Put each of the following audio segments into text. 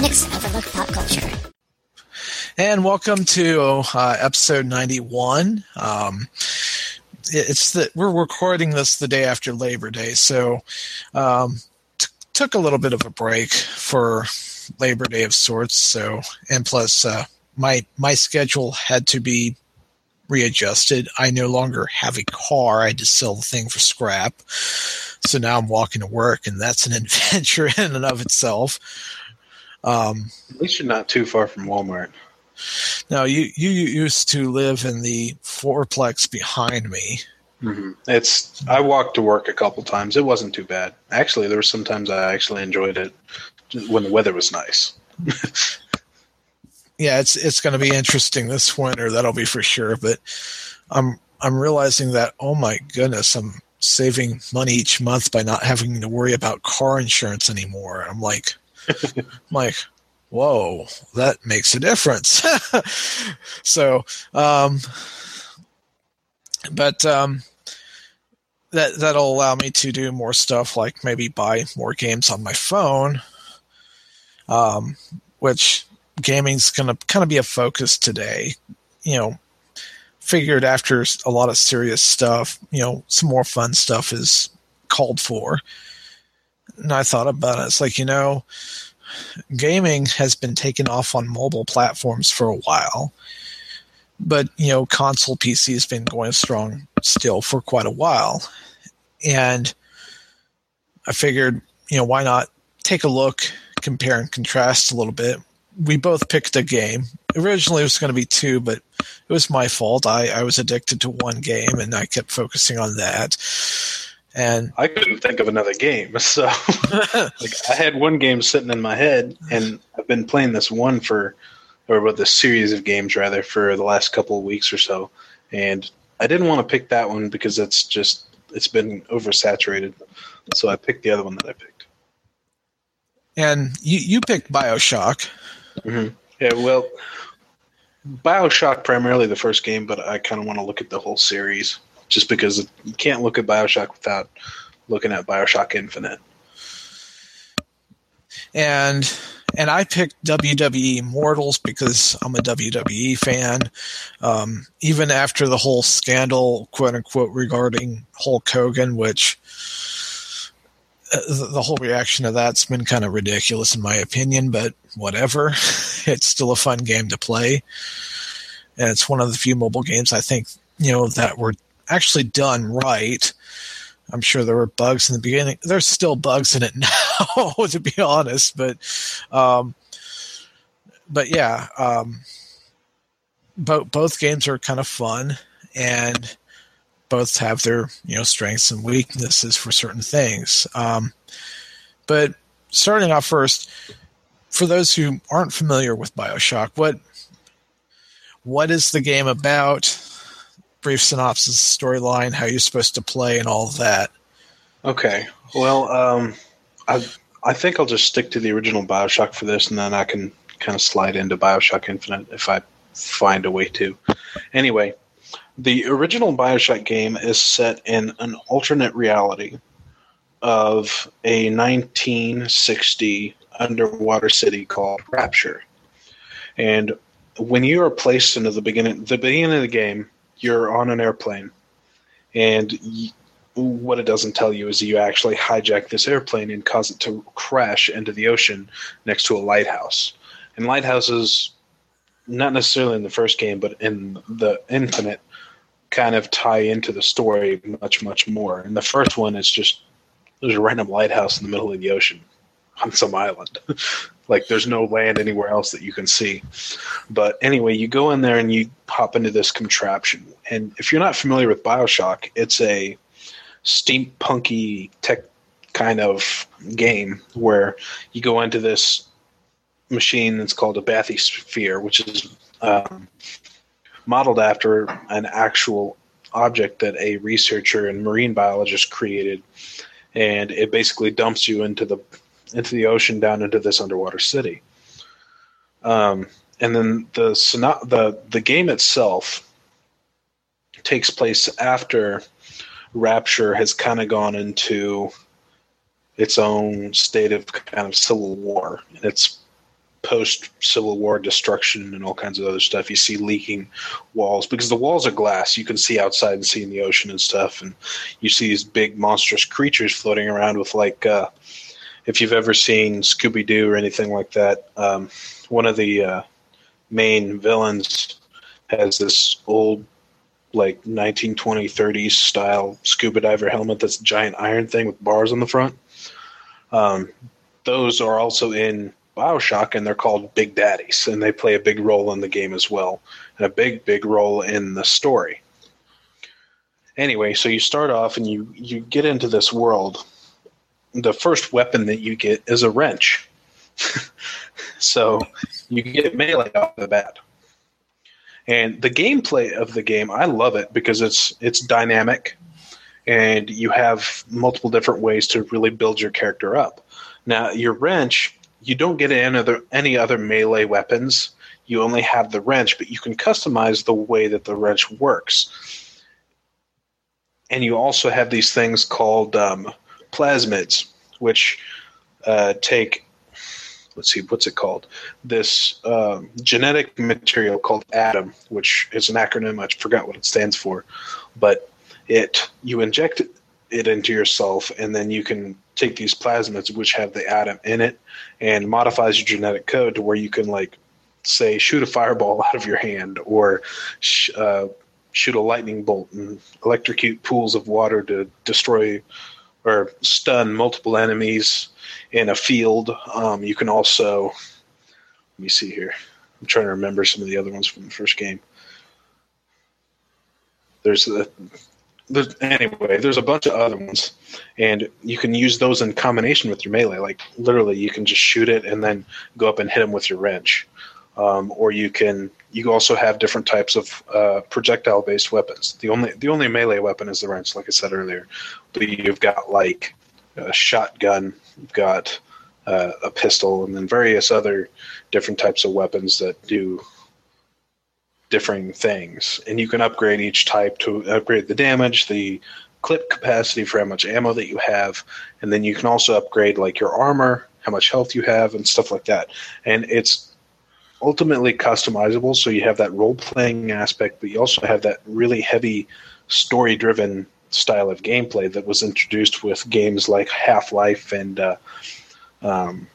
Cynics overlook pop culture. And welcome to uh, episode 91. Um, it's that we're recording this the day after Labor Day, so um, t- took a little bit of a break for Labor Day of sorts. So and plus, uh, my my schedule had to be readjusted. I no longer have a car. I had to sell the thing for scrap. So now I'm walking to work, and that's an adventure in and of itself. Um, At least you're not too far from Walmart. Now you you used to live in the fourplex behind me. Mm-hmm. It's I walked to work a couple times. It wasn't too bad. Actually, there were some times I actually enjoyed it when the weather was nice. yeah, it's it's going to be interesting this winter. That'll be for sure. But I'm I'm realizing that oh my goodness, I'm saving money each month by not having to worry about car insurance anymore. I'm like, like, whoa, that makes a difference. so, um, but um, that that'll allow me to do more stuff, like maybe buy more games on my phone. Um, which gaming's going to kind of be a focus today. You know, figured after a lot of serious stuff, you know, some more fun stuff is called for. And I thought about it. It's like, you know, gaming has been taken off on mobile platforms for a while. But, you know, console PC has been going strong still for quite a while. And I figured, you know, why not take a look, compare and contrast a little bit we both picked a game. Originally, it was going to be two, but it was my fault. I, I was addicted to one game, and I kept focusing on that. And I couldn't think of another game, so like I had one game sitting in my head, and I've been playing this one for, or with this series of games rather, for the last couple of weeks or so. And I didn't want to pick that one because it's just it's been oversaturated. So I picked the other one that I picked. And you you picked Bioshock. Mm-hmm. Yeah, well, Bioshock primarily the first game, but I kind of want to look at the whole series just because you can't look at Bioshock without looking at Bioshock Infinite. And and I picked WWE Immortals because I'm a WWE fan. Um, even after the whole scandal, quote unquote, regarding Hulk Hogan, which the whole reaction to that's been kind of ridiculous in my opinion, but whatever. it's still a fun game to play. And it's one of the few mobile games I think, you know, that were actually done right. I'm sure there were bugs in the beginning. There's still bugs in it now, to be honest, but um, but yeah, um, both both games are kind of fun and both have their you know strengths and weaknesses for certain things. Um, but starting off first, for those who aren't familiar with Bioshock, what what is the game about? Brief synopsis, storyline, how you're supposed to play, and all that. Okay. Well, um, I I think I'll just stick to the original Bioshock for this, and then I can kind of slide into Bioshock Infinite if I find a way to. Anyway, the original Bioshock game is set in an alternate reality of a 1960 underwater city called Rapture. And when you are placed into the beginning, the beginning of the game, you're on an airplane, and what it doesn't tell you is you actually hijack this airplane and cause it to crash into the ocean next to a lighthouse. And lighthouses, not necessarily in the first game, but in the Infinite, kind of tie into the story much, much more. And the first one is just there's a random lighthouse in the middle of the ocean on some island. like there's no land anywhere else that you can see. But anyway, you go in there and you hop into this contraption. And if you're not familiar with Bioshock, it's a steampunky tech kind of game where you go into this machine that's called a bathysphere, which is um, modeled after an actual object that a researcher and marine biologist created, and it basically dumps you into the into the ocean down into this underwater city. Um, and then the the the game itself takes place after Rapture has kind of gone into its own state of kind of civil war, and it's post Civil War destruction and all kinds of other stuff. You see leaking walls because the walls are glass. You can see outside and see in the ocean and stuff. And you see these big monstrous creatures floating around with like, uh, if you've ever seen Scooby Doo or anything like that, um, one of the uh, main villains has this old like 1920 30s style scuba diver helmet that's a giant iron thing with bars on the front um, those are also in Bioshock, and they're called Big Daddies, and they play a big role in the game as well, and a big, big role in the story. Anyway, so you start off and you you get into this world. The first weapon that you get is a wrench, so you get melee off the bat. And the gameplay of the game, I love it because it's it's dynamic, and you have multiple different ways to really build your character up. Now, your wrench you don't get any other any other melee weapons. You only have the wrench, but you can customize the way that the wrench works. And you also have these things called um, plasmids, which uh, take let's see what's it called this uh, genetic material called ADAM, which is an acronym. I forgot what it stands for, but it you inject it into yourself, and then you can take these plasmids, which have the ADAM in it, and modifies your genetic code to where you can, like, say, shoot a fireball out of your hand or sh- uh, shoot a lightning bolt and electrocute pools of water to destroy or stun multiple enemies in a field. Um, you can also, let me see here. I'm trying to remember some of the other ones from the first game. There's a there's, anyway, there's a bunch of other ones, and you can use those in combination with your melee. Like literally, you can just shoot it and then go up and hit them with your wrench, um, or you can. You also have different types of uh, projectile-based weapons. The only the only melee weapon is the wrench, like I said earlier. But you've got like a shotgun, you've got uh, a pistol, and then various other different types of weapons that do differing things, and you can upgrade each type to upgrade the damage, the clip capacity for how much ammo that you have, and then you can also upgrade like your armor, how much health you have, and stuff like that. And it's ultimately customizable, so you have that role playing aspect, but you also have that really heavy story driven style of gameplay that was introduced with games like Half Life and uh, um,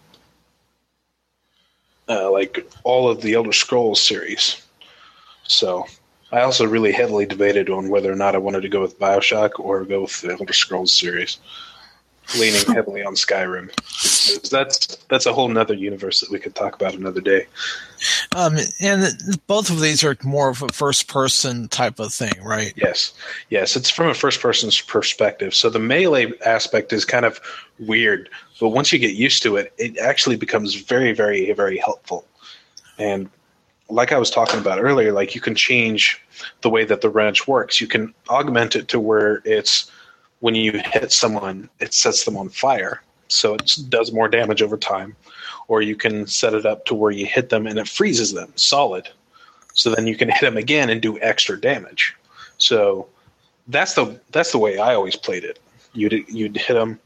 uh, like all of the Elder Scrolls series. So I also really heavily debated on whether or not I wanted to go with Bioshock or go with the Elder Scrolls series, leaning heavily on Skyrim. That's that's a whole nother universe that we could talk about another day. Um, and both of these are more of a first person type of thing, right? Yes, yes, it's from a first person's perspective. So the melee aspect is kind of weird, but once you get used to it, it actually becomes very, very, very helpful. And like I was talking about earlier, like you can change the way that the wrench works. You can augment it to where it's when you hit someone, it sets them on fire. So it does more damage over time. Or you can set it up to where you hit them and it freezes them solid. So then you can hit them again and do extra damage. So that's the that's the way I always played it. You'd you'd hit them,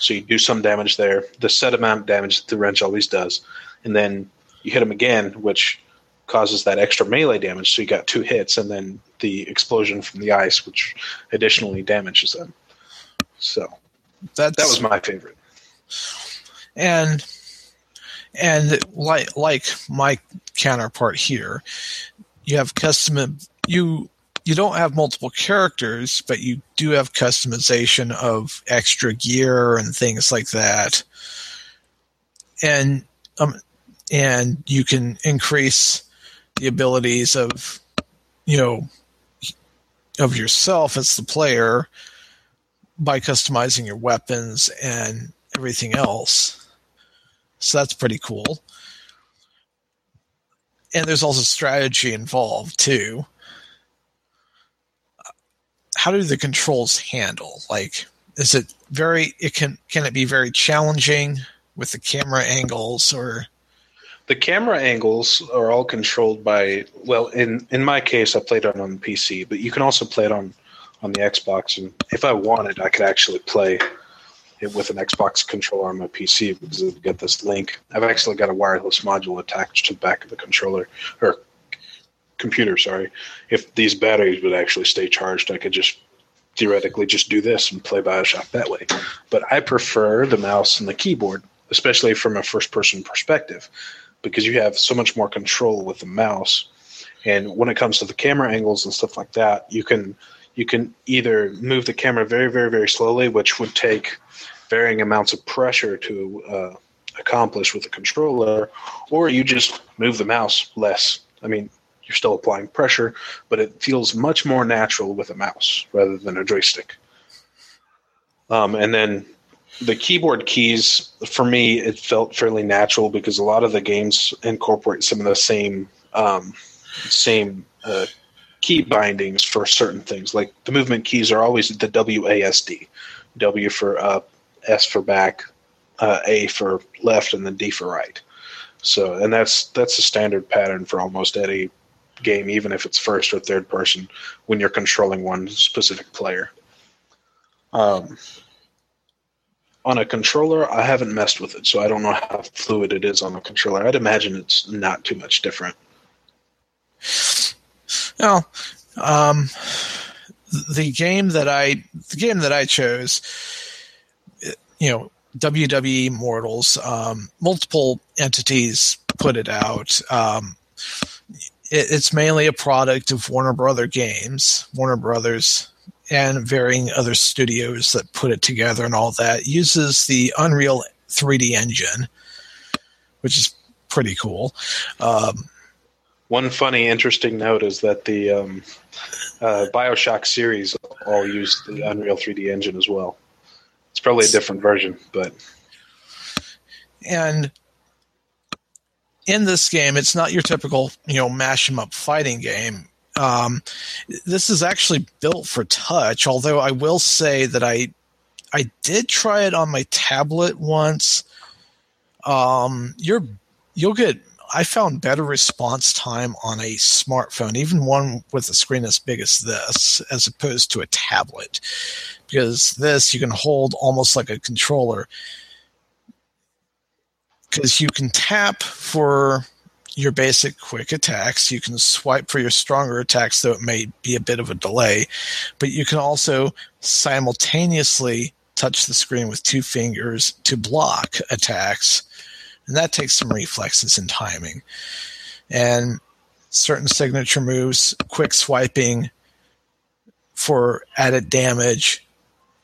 so you do some damage there, the set amount of damage that the wrench always does, and then you hit them again, which causes that extra melee damage. So you got two hits, and then the explosion from the ice, which additionally damages them. So That's, that was my favorite. And and like like my counterpart here, you have custom. You you don't have multiple characters, but you do have customization of extra gear and things like that. And um, and you can increase the abilities of you know of yourself as the player by customizing your weapons and everything else. So that's pretty cool. And there's also strategy involved too. How do the controls handle? Like is it very it can can it be very challenging with the camera angles or the camera angles are all controlled by well in in my case i played it on pc but you can also play it on on the xbox and if i wanted i could actually play it with an Xbox controller on my PC because I've got this link. I've actually got a wireless module attached to the back of the controller or computer. Sorry, if these batteries would actually stay charged, I could just theoretically just do this and play Bioshock that way. But I prefer the mouse and the keyboard, especially from a first-person perspective, because you have so much more control with the mouse. And when it comes to the camera angles and stuff like that, you can you can either move the camera very, very, very slowly, which would take varying amounts of pressure to uh, accomplish with a controller, or you just move the mouse less. I mean, you're still applying pressure, but it feels much more natural with a mouse rather than a joystick. Um, and then the keyboard keys, for me, it felt fairly natural because a lot of the games incorporate some of the same um, same uh, key bindings for certain things. Like the movement keys are always the WASD, W for up, S for back, uh, A for left, and then D for right. So, and that's that's a standard pattern for almost any game, even if it's first or third person, when you're controlling one specific player. Um, on a controller, I haven't messed with it, so I don't know how fluid it is on a controller. I'd imagine it's not too much different. No, um, the game that I the game that I chose, you know, WWE Immortals, um, multiple entities put it out. Um, it, it's mainly a product of Warner Brother Games, Warner Brothers, and varying other studios that put it together and all that. It uses the Unreal 3D engine, which is pretty cool. Um, one funny, interesting note is that the um, uh, Bioshock series all used the Unreal 3D engine as well. It's probably a different version, but and in this game, it's not your typical you know mash 'em up fighting game. Um, this is actually built for touch. Although I will say that I I did try it on my tablet once. Um, you're you'll get I found better response time on a smartphone, even one with a screen as big as this, as opposed to a tablet. Because this you can hold almost like a controller. Because you can tap for your basic quick attacks. You can swipe for your stronger attacks, though it may be a bit of a delay. But you can also simultaneously touch the screen with two fingers to block attacks and that takes some reflexes and timing. And certain signature moves, quick swiping for added damage,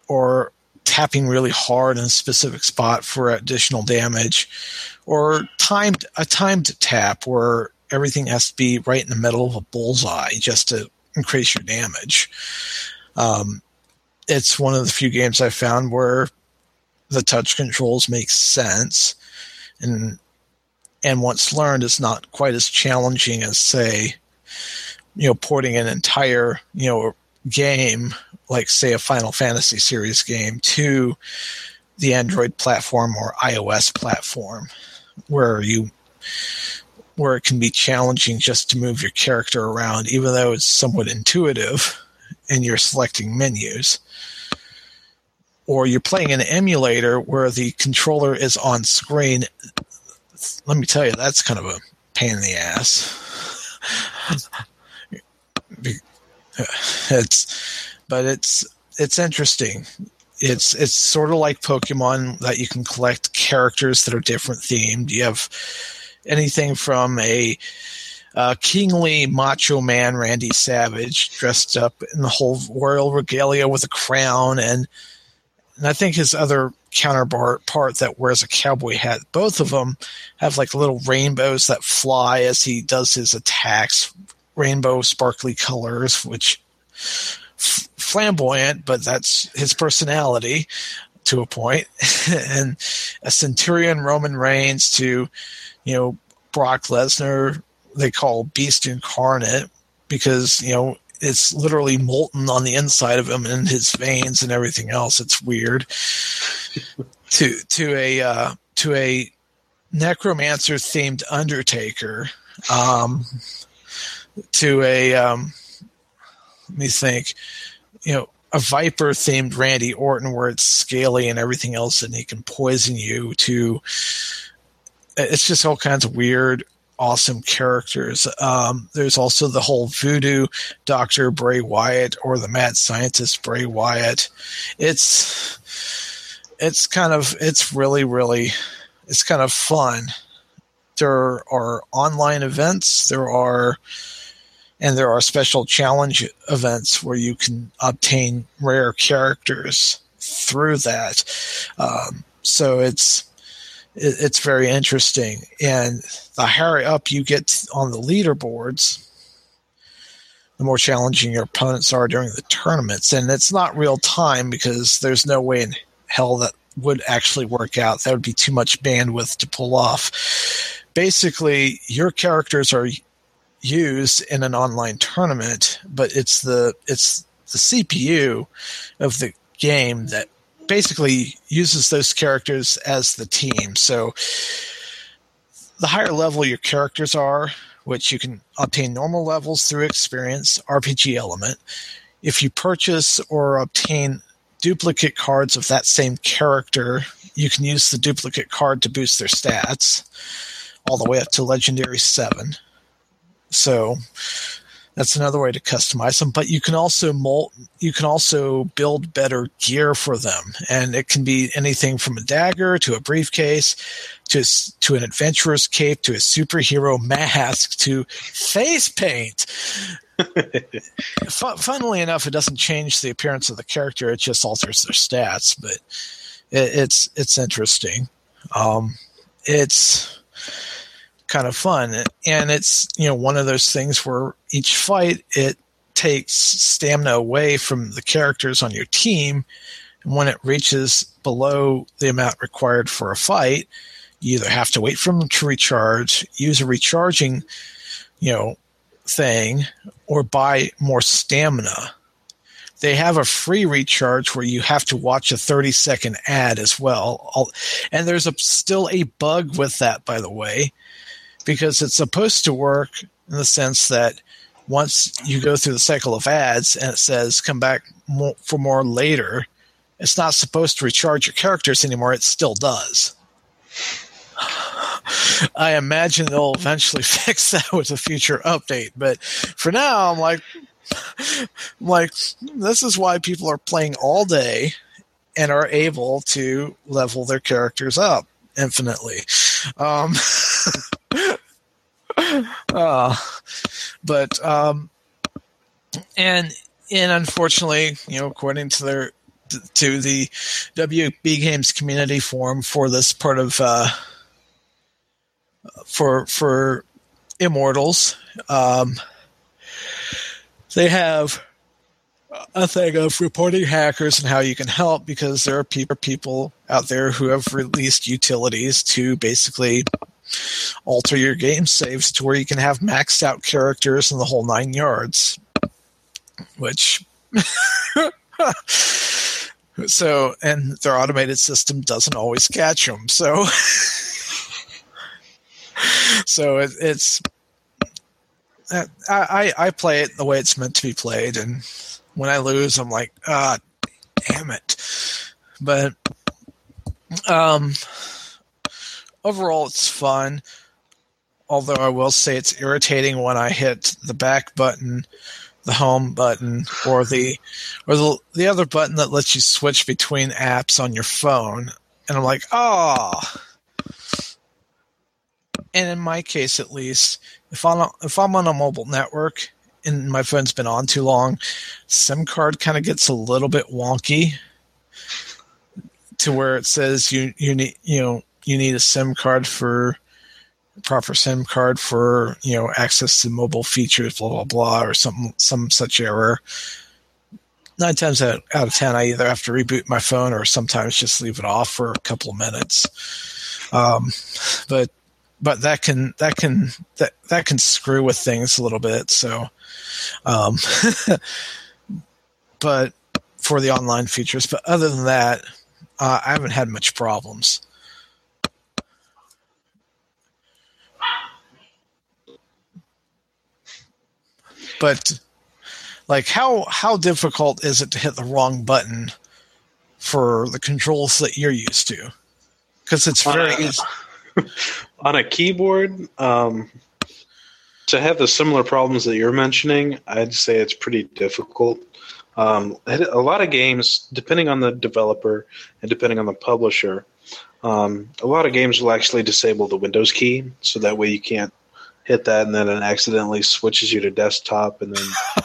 or tapping really hard in a specific spot for additional damage, or timed a timed tap where everything has to be right in the middle of a bullseye just to increase your damage. Um, it's one of the few games I found where the touch controls make sense and and once learned is not quite as challenging as say you know porting an entire you know game like say a final fantasy series game to the android platform or ios platform where you where it can be challenging just to move your character around even though it's somewhat intuitive and you're selecting menus or you're playing an emulator where the controller is on screen, let me tell you, that's kind of a pain in the ass. it's, but it's it's interesting. It's it's sort of like Pokemon that you can collect characters that are different themed. You have anything from a uh, kingly macho man Randy Savage dressed up in the whole royal regalia with a crown and and I think his other counterpart part that wears a cowboy hat. Both of them have like little rainbows that fly as he does his attacks, rainbow sparkly colors, which f- flamboyant, but that's his personality to a point. and a centurion Roman Reigns to, you know, Brock Lesnar, they call Beast Incarnate because you know it's literally molten on the inside of him and his veins and everything else. It's weird. to to a uh, to a necromancer themed Undertaker. Um, to a um, let me think. You know, a Viper themed Randy Orton where it's scaly and everything else, and he can poison you. To it's just all kinds of weird, awesome characters. Um, there's also the whole voodoo doctor Bray Wyatt or the mad scientist Bray Wyatt. It's it's kind of it's really really it's kind of fun. There are online events. There are and there are special challenge events where you can obtain rare characters through that. Um, so it's it, it's very interesting, and the higher up you get on the leaderboards, the more challenging your opponents are during the tournaments. And it's not real time because there's no way in hell that would actually work out. That would be too much bandwidth to pull off. Basically, your characters are used in an online tournament, but it's the it's the CPU of the game that basically uses those characters as the team. So the higher level your characters are, which you can obtain normal levels through experience, RPG element. If you purchase or obtain duplicate cards of that same character, you can use the duplicate card to boost their stats all the way up to legendary 7. So that's another way to customize them. But you can also mold, you can also build better gear for them, and it can be anything from a dagger to a briefcase to to an adventurer's cape to a superhero mask to face paint. Fun, funnily enough, it doesn't change the appearance of the character; it just alters their stats. But it, it's it's interesting. Um, it's kind of fun. And it's, you know, one of those things where each fight it takes stamina away from the characters on your team. And when it reaches below the amount required for a fight, you either have to wait for them to recharge, use a recharging, you know, thing, or buy more stamina. They have a free recharge where you have to watch a 30 second ad as well. And there's a, still a bug with that, by the way because it's supposed to work in the sense that once you go through the cycle of ads and it says come back more, for more later, it's not supposed to recharge your characters anymore. It still does. I imagine they'll eventually fix that with a future update, but for now, I'm like, I'm like this is why people are playing all day and are able to level their characters up infinitely. Um, uh, but um, and and unfortunately, you know, according to their to the WB Games community forum for this part of uh, for for Immortals, um, they have a thing of reporting hackers and how you can help because there are people out there who have released utilities to basically alter your game saves to where you can have maxed out characters in the whole nine yards. Which. so, and their automated system doesn't always catch them. So. so it, it's. I, I, I play it the way it's meant to be played, and when I lose, I'm like, ah, damn it. But um, overall, it's fun. Although I will say it's irritating when I hit the back button, the home button, or the or the the other button that lets you switch between apps on your phone, and I'm like, oh. And in my case, at least, if I'm if I'm on a mobile network and my phone's been on too long, SIM card kind of gets a little bit wonky to where it says you you need you know you need a SIM card for proper SIM card for you know access to mobile features, blah blah blah, or some some such error. Nine times out, out of ten, I either have to reboot my phone or sometimes just leave it off for a couple of minutes. Um, but but that can that can that that can screw with things a little bit. So, um, but for the online features, but other than that, uh, I haven't had much problems. But like how how difficult is it to hit the wrong button for the controls that you're used to? Because it's very on a, on a keyboard. Um, to have the similar problems that you're mentioning, I'd say it's pretty difficult. Um, a lot of games, depending on the developer and depending on the publisher, um, a lot of games will actually disable the Windows key, so that way you can't hit that and then it accidentally switches you to desktop and then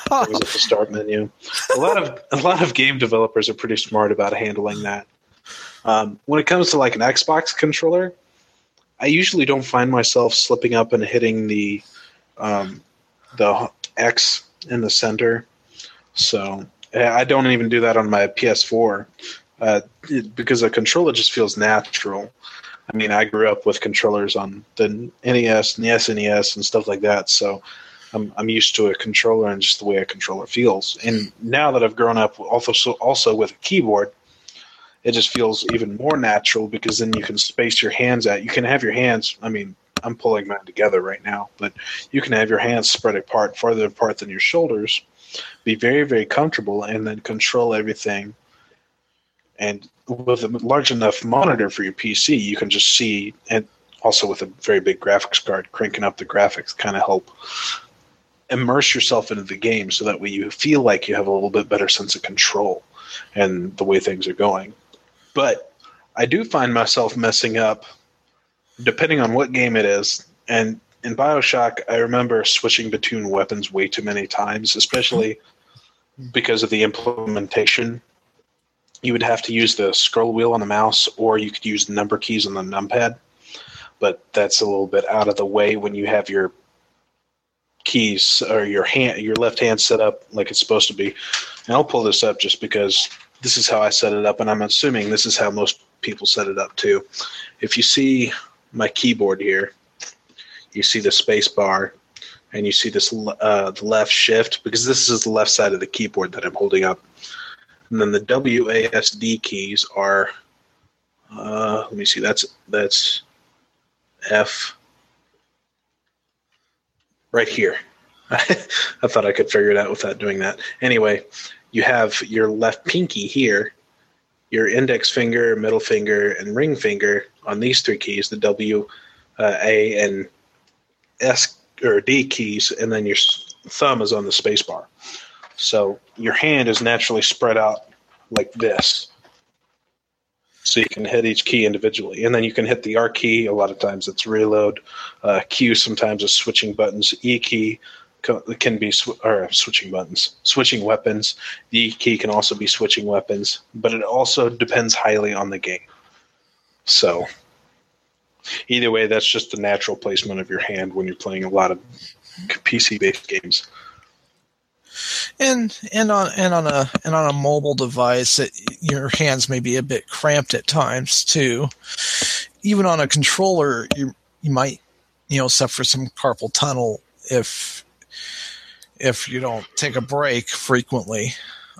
brings up the start menu. A lot of a lot of game developers are pretty smart about handling that. Um, when it comes to like an Xbox controller, I usually don't find myself slipping up and hitting the um, the X in the center. So I don't even do that on my PS4 uh, it, because the controller just feels natural. I mean, I grew up with controllers on the NES and the SNES and stuff like that, so I'm I'm used to a controller and just the way a controller feels. And now that I've grown up also also with a keyboard, it just feels even more natural because then you can space your hands out. You can have your hands. I mean, I'm pulling mine together right now, but you can have your hands spread apart, farther apart than your shoulders, be very very comfortable, and then control everything. And with a large enough monitor for your PC, you can just see, and also with a very big graphics card, cranking up the graphics kind of help immerse yourself into the game so that way you feel like you have a little bit better sense of control and the way things are going. But I do find myself messing up depending on what game it is. And in Bioshock, I remember switching between weapons way too many times, especially because of the implementation. You would have to use the scroll wheel on the mouse or you could use the number keys on the numpad. But that's a little bit out of the way when you have your keys or your hand your left hand set up like it's supposed to be. And i'll pull this up just because this is how i set it up and i'm assuming this is how most people set it up too if you see my keyboard here you see the space bar and you see this uh, the left shift because this is the left side of the keyboard that i'm holding up and then the WASD keys are, uh, let me see, that's that's F right here. I thought I could figure it out without doing that. Anyway, you have your left pinky here, your index finger, middle finger, and ring finger on these three keys, the W, uh, A, and S or D keys, and then your thumb is on the space bar. So your hand is naturally spread out like this. So you can hit each key individually. And then you can hit the R key. A lot of times it's reload. Uh, Q sometimes is switching buttons. E key can be sw- or switching buttons, switching weapons. The E key can also be switching weapons, but it also depends highly on the game. So either way, that's just the natural placement of your hand when you're playing a lot of PC based games and and on and on a and on a mobile device, it, your hands may be a bit cramped at times too. Even on a controller, you you might you know suffer some carpal tunnel if if you don't take a break frequently.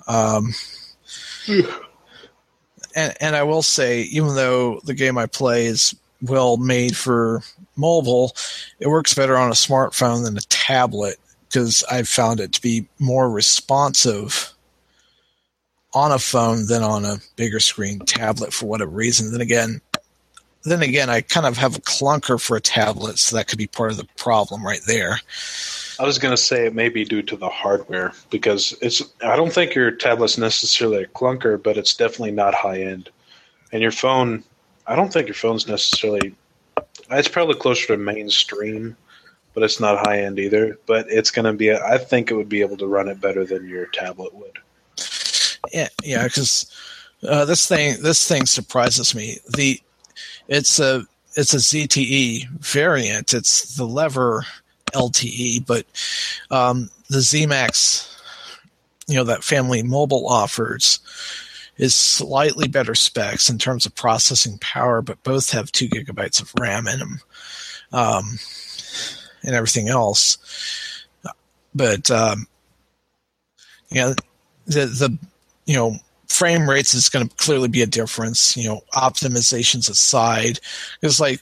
Um, and and I will say, even though the game I play is well made for mobile, it works better on a smartphone than a tablet because I've found it to be more responsive on a phone than on a bigger screen tablet for whatever reason. Then again, then again, I kind of have a clunker for a tablet, so that could be part of the problem right there. I was going to say it may be due to the hardware because it's. I don't think your tablet's necessarily a clunker, but it's definitely not high end. And your phone, I don't think your phone's necessarily. It's probably closer to mainstream but it's not high end either. But it's going to be. I think it would be able to run it better than your tablet would. Yeah, yeah, because uh, this thing this thing surprises me. The it's a it's a ZTE variant. It's the lever LTE, but um, the ZMAX, you know, that family mobile offers is slightly better specs in terms of processing power, but both have two gigabytes of RAM in them. Um, and everything else. But um, you know, the the you know frame rates is going to clearly be a difference. You know, optimizations aside, it's like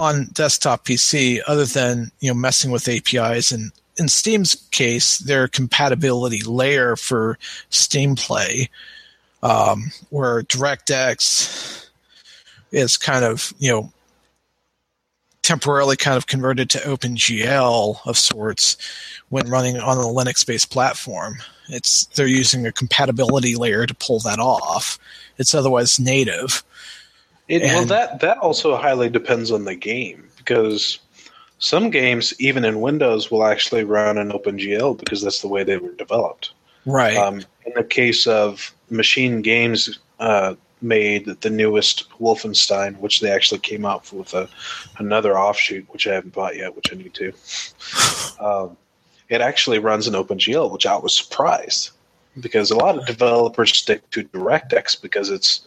on desktop PC, other than you know messing with APIs and in Steam's case, their compatibility layer for Steam Play, um, where DirectX is kind of you know temporarily kind of converted to OpenGL of sorts when running on a Linux-based platform. It's they're using a compatibility layer to pull that off. It's otherwise native. It, well, that that also highly depends on the game because some games, even in Windows, will actually run in OpenGL because that's the way they were developed. Right. Um, in the case of Machine Games, uh, made the newest Wolfenstein, which they actually came out with a, another offshoot, which I haven't bought yet, which I need to. Um, it actually runs in OpenGL, which I was surprised because a lot of developers stick to DirectX because it's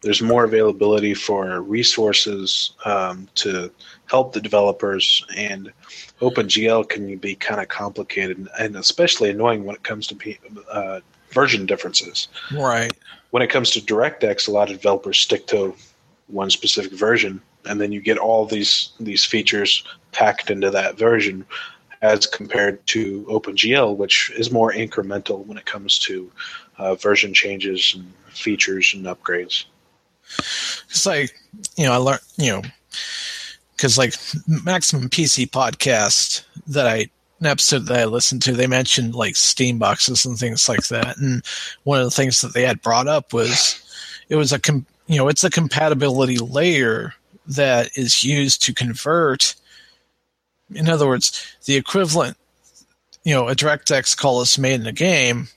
there's more availability for resources um, to help the developers, and OpenGL can be kind of complicated and especially annoying when it comes to uh, version differences. Right. When it comes to DirectX, a lot of developers stick to one specific version, and then you get all these these features packed into that version, as compared to OpenGL, which is more incremental when it comes to uh, version changes and features and upgrades. It's like you know I learned you know because like Maximum PC podcast that I an episode that I listened to, they mentioned like Steam boxes and things like that. And one of the things that they had brought up was it was a com- you know it's a compatibility layer that is used to convert. In other words, the equivalent, you know, a DirectX call is made in a game.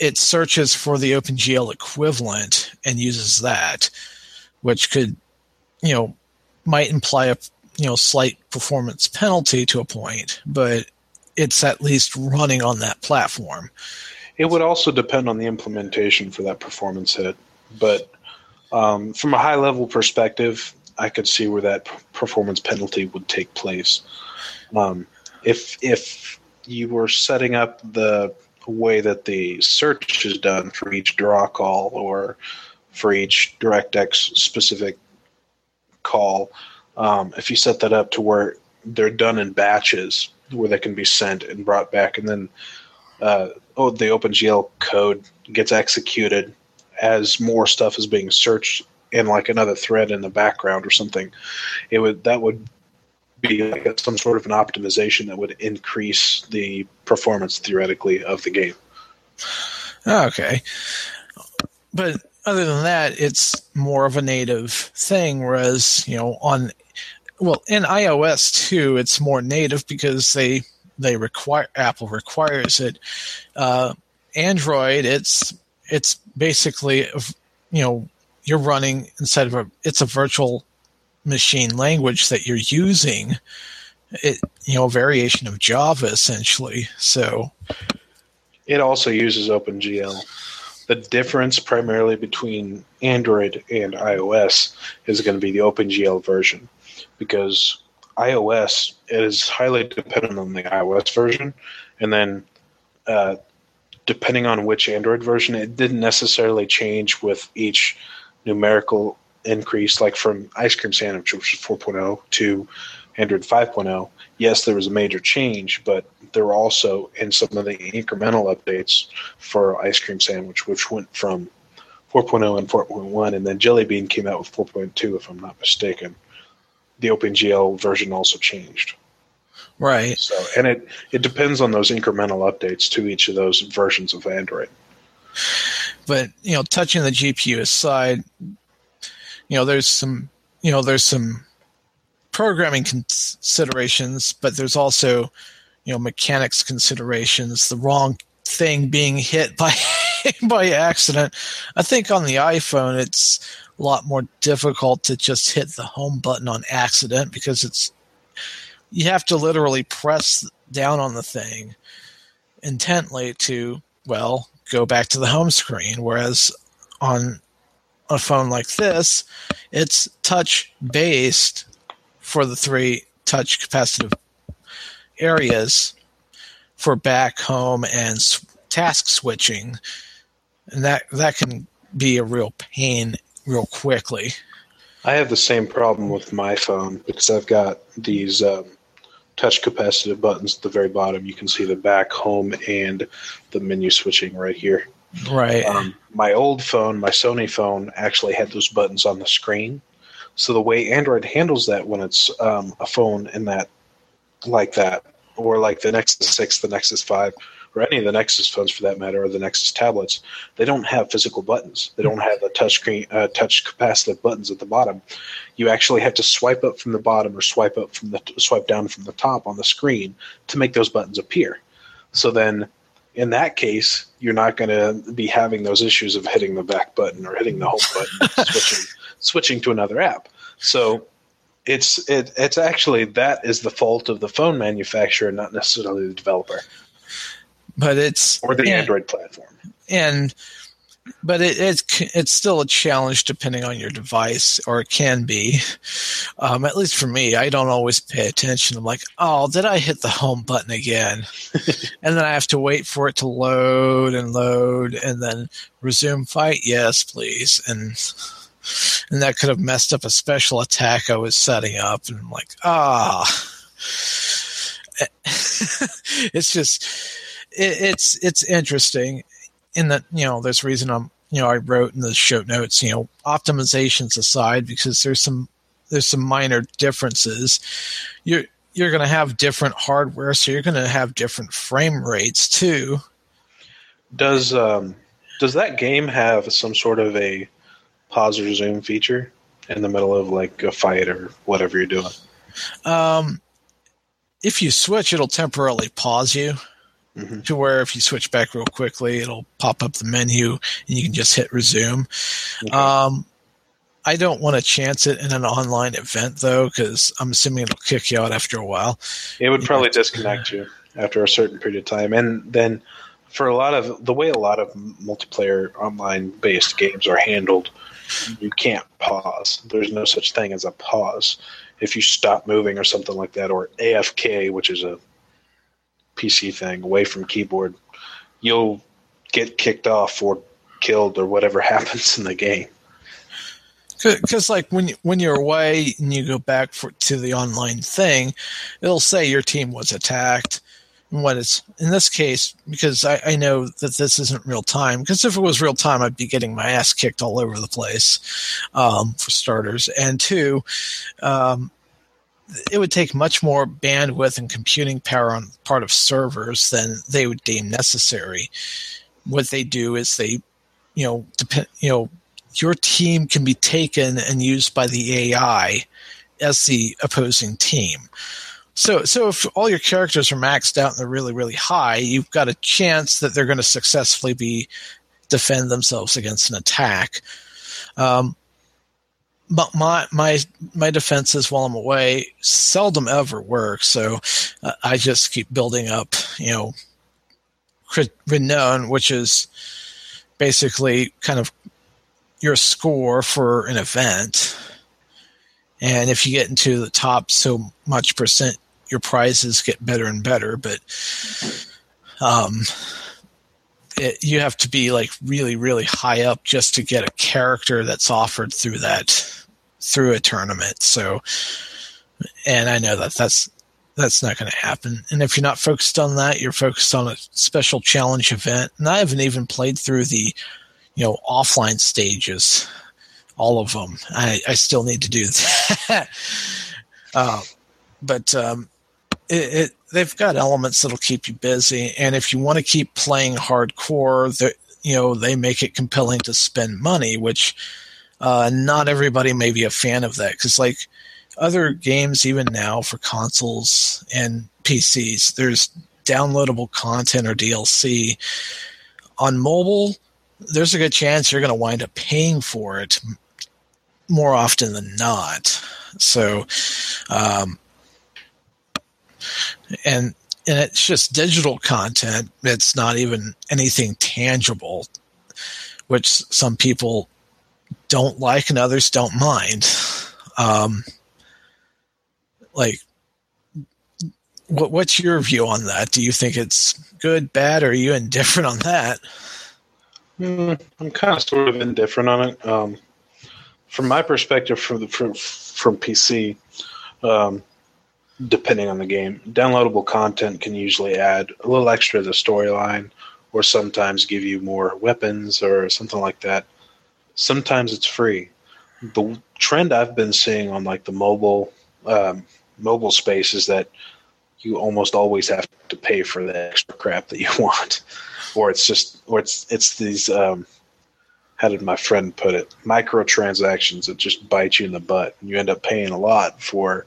It searches for the OpenGL equivalent and uses that, which could, you know, might imply a you know slight performance penalty to a point, but it's at least running on that platform. It would also depend on the implementation for that performance hit, but um, from a high level perspective, I could see where that performance penalty would take place. Um, if if you were setting up the way that the search is done for each draw call or for each DirectX specific call, um, if you set that up to where they're done in batches, where they can be sent and brought back, and then uh, oh, the OpenGL code gets executed as more stuff is being searched in like another thread in the background or something. It would that would be like some sort of an optimization that would increase the performance theoretically of the game. Okay, but other than that, it's more of a native thing. Whereas you know on well in iOS too, it's more native because they they require Apple requires it. Uh, Android, it's it's basically you know you're running instead of a it's a virtual machine language that you're using. It you know variation of Java essentially. So it also uses OpenGL. The difference primarily between Android and iOS is going to be the OpenGL version because iOS is highly dependent on the iOS version, and then uh, depending on which Android version, it didn't necessarily change with each numerical increase, like from Ice Cream Sandwich, which was 4.0, to Android 5.0. Yes, there was a major change, but there were also in some of the incremental updates for Ice Cream Sandwich, which went from 4.0 and 4.1, and then Jelly Bean came out with 4.2, if I'm not mistaken the OpenGL version also changed. Right. So, and it it depends on those incremental updates to each of those versions of Android. But you know, touching the GPU aside, you know, there's some you know there's some programming considerations, but there's also you know mechanics considerations. The wrong thing being hit by by accident. I think on the iPhone, it's a lot more difficult to just hit the home button on accident because it's you have to literally press down on the thing intently to well go back to the home screen whereas on a phone like this it's touch based for the three touch capacitive areas for back home and task switching and that that can be a real pain real quickly. I have the same problem with my phone because I've got these um, touch capacitive buttons at the very bottom. You can see the back, home, and the menu switching right here. Right. Um, my old phone, my Sony phone, actually had those buttons on the screen. So the way Android handles that when it's um, a phone in that, like that, or like the Nexus Six, the Nexus Five, or any of the Nexus phones for that matter, or the Nexus tablets, they don't have physical buttons. They don't have the touch screen, uh, touch capacitive buttons at the bottom. You actually have to swipe up from the bottom or swipe up from the swipe down from the top on the screen to make those buttons appear. So then, in that case, you're not going to be having those issues of hitting the back button or hitting the home button, switching switching to another app. So it's it, it's actually that is the fault of the phone manufacturer, not necessarily the developer but it's or the and, Android platform. And but it, it's it's still a challenge depending on your device, or it can be. Um, at least for me, I don't always pay attention. I'm like, oh, did I hit the home button again? and then I have to wait for it to load and load, and then resume fight. Yes, please. And and that could have messed up a special attack I was setting up. And I'm like, ah, it's just it, it's it's interesting in that you know there's a reason I'm you know I wrote in the show notes you know optimizations aside because there's some there's some minor differences. You're you're going to have different hardware, so you're going to have different frame rates too. Does um, does that game have some sort of a pause or zoom feature in the middle of like a fight or whatever you're doing? Um, if you switch, it'll temporarily pause you mm-hmm. to where if you switch back real quickly, it'll pop up the menu and you can just hit resume. Okay. Um, I don't want to chance it in an online event though, because I'm assuming it'll kick you out after a while. It would probably disconnect you after a certain period of time, and then for a lot of the way a lot of multiplayer online based games are handled, you can't pause. There's no such thing as a pause. If you stop moving or something like that, or AFK, which is a PC thing away from keyboard, you'll get kicked off or killed or whatever happens in the game. Because like when you, when you're away and you go back for, to the online thing, it'll say your team was attacked. And what it's in this case, because I, I know that this isn't real time. Because if it was real time, I'd be getting my ass kicked all over the place, um, for starters. And two, um, it would take much more bandwidth and computing power on part of servers than they would deem necessary. What they do is they, you know, depend, you know, your team can be taken and used by the AI as the opposing team. So, so if all your characters are maxed out and they're really, really high, you've got a chance that they're going to successfully be defend themselves against an attack. Um, my my my defenses while I'm away seldom ever work. So uh, I just keep building up, you know, renown, which is basically kind of your score for an event. And if you get into the top so much percent, your prizes get better and better. But um, it, you have to be like really, really high up just to get a character that's offered through that through a tournament. So, and I know that that's that's not going to happen. And if you're not focused on that, you're focused on a special challenge event. And I haven't even played through the, you know, offline stages, all of them. I, I still need to do that. uh, but um, it, it, they've got elements that'll keep you busy. And if you want to keep playing hardcore, you know, they make it compelling to spend money, which uh, not everybody may be a fan of that because, like other games, even now for consoles and PCs, there's downloadable content or DLC. On mobile, there's a good chance you're going to wind up paying for it more often than not. So, um, and and it's just digital content. It's not even anything tangible, which some people don't like and others don't mind. Um, like, what, what's your view on that? Do you think it's good, bad, or are you indifferent on that? Mm, I'm kind of sort of indifferent on it. Um, from my perspective, from the, from, from PC, um, depending on the game. Downloadable content can usually add a little extra to the storyline, or sometimes give you more weapons or something like that. Sometimes it's free. The trend I've been seeing on like the mobile um, mobile space is that you almost always have to pay for the extra crap that you want, or it's just or it's it's these. Um, how did my friend put it? Microtransactions that just bite you in the butt, and you end up paying a lot for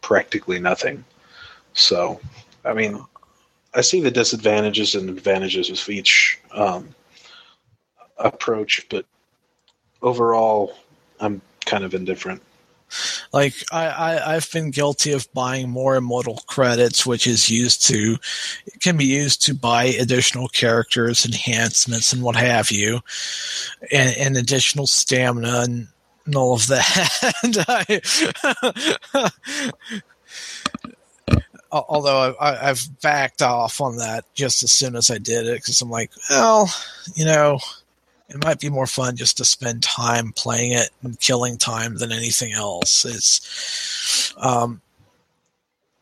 practically nothing. So, I mean, I see the disadvantages and advantages of each um, approach, but overall, I'm kind of indifferent. Like I, I, I've been guilty of buying more immortal credits, which is used to can be used to buy additional characters, enhancements, and what have you, and, and additional stamina and, and all of that. I, although I, I've backed off on that just as soon as I did it because I'm like, well, you know, it might be more fun just to spend time playing it and killing time than anything else. It's, um,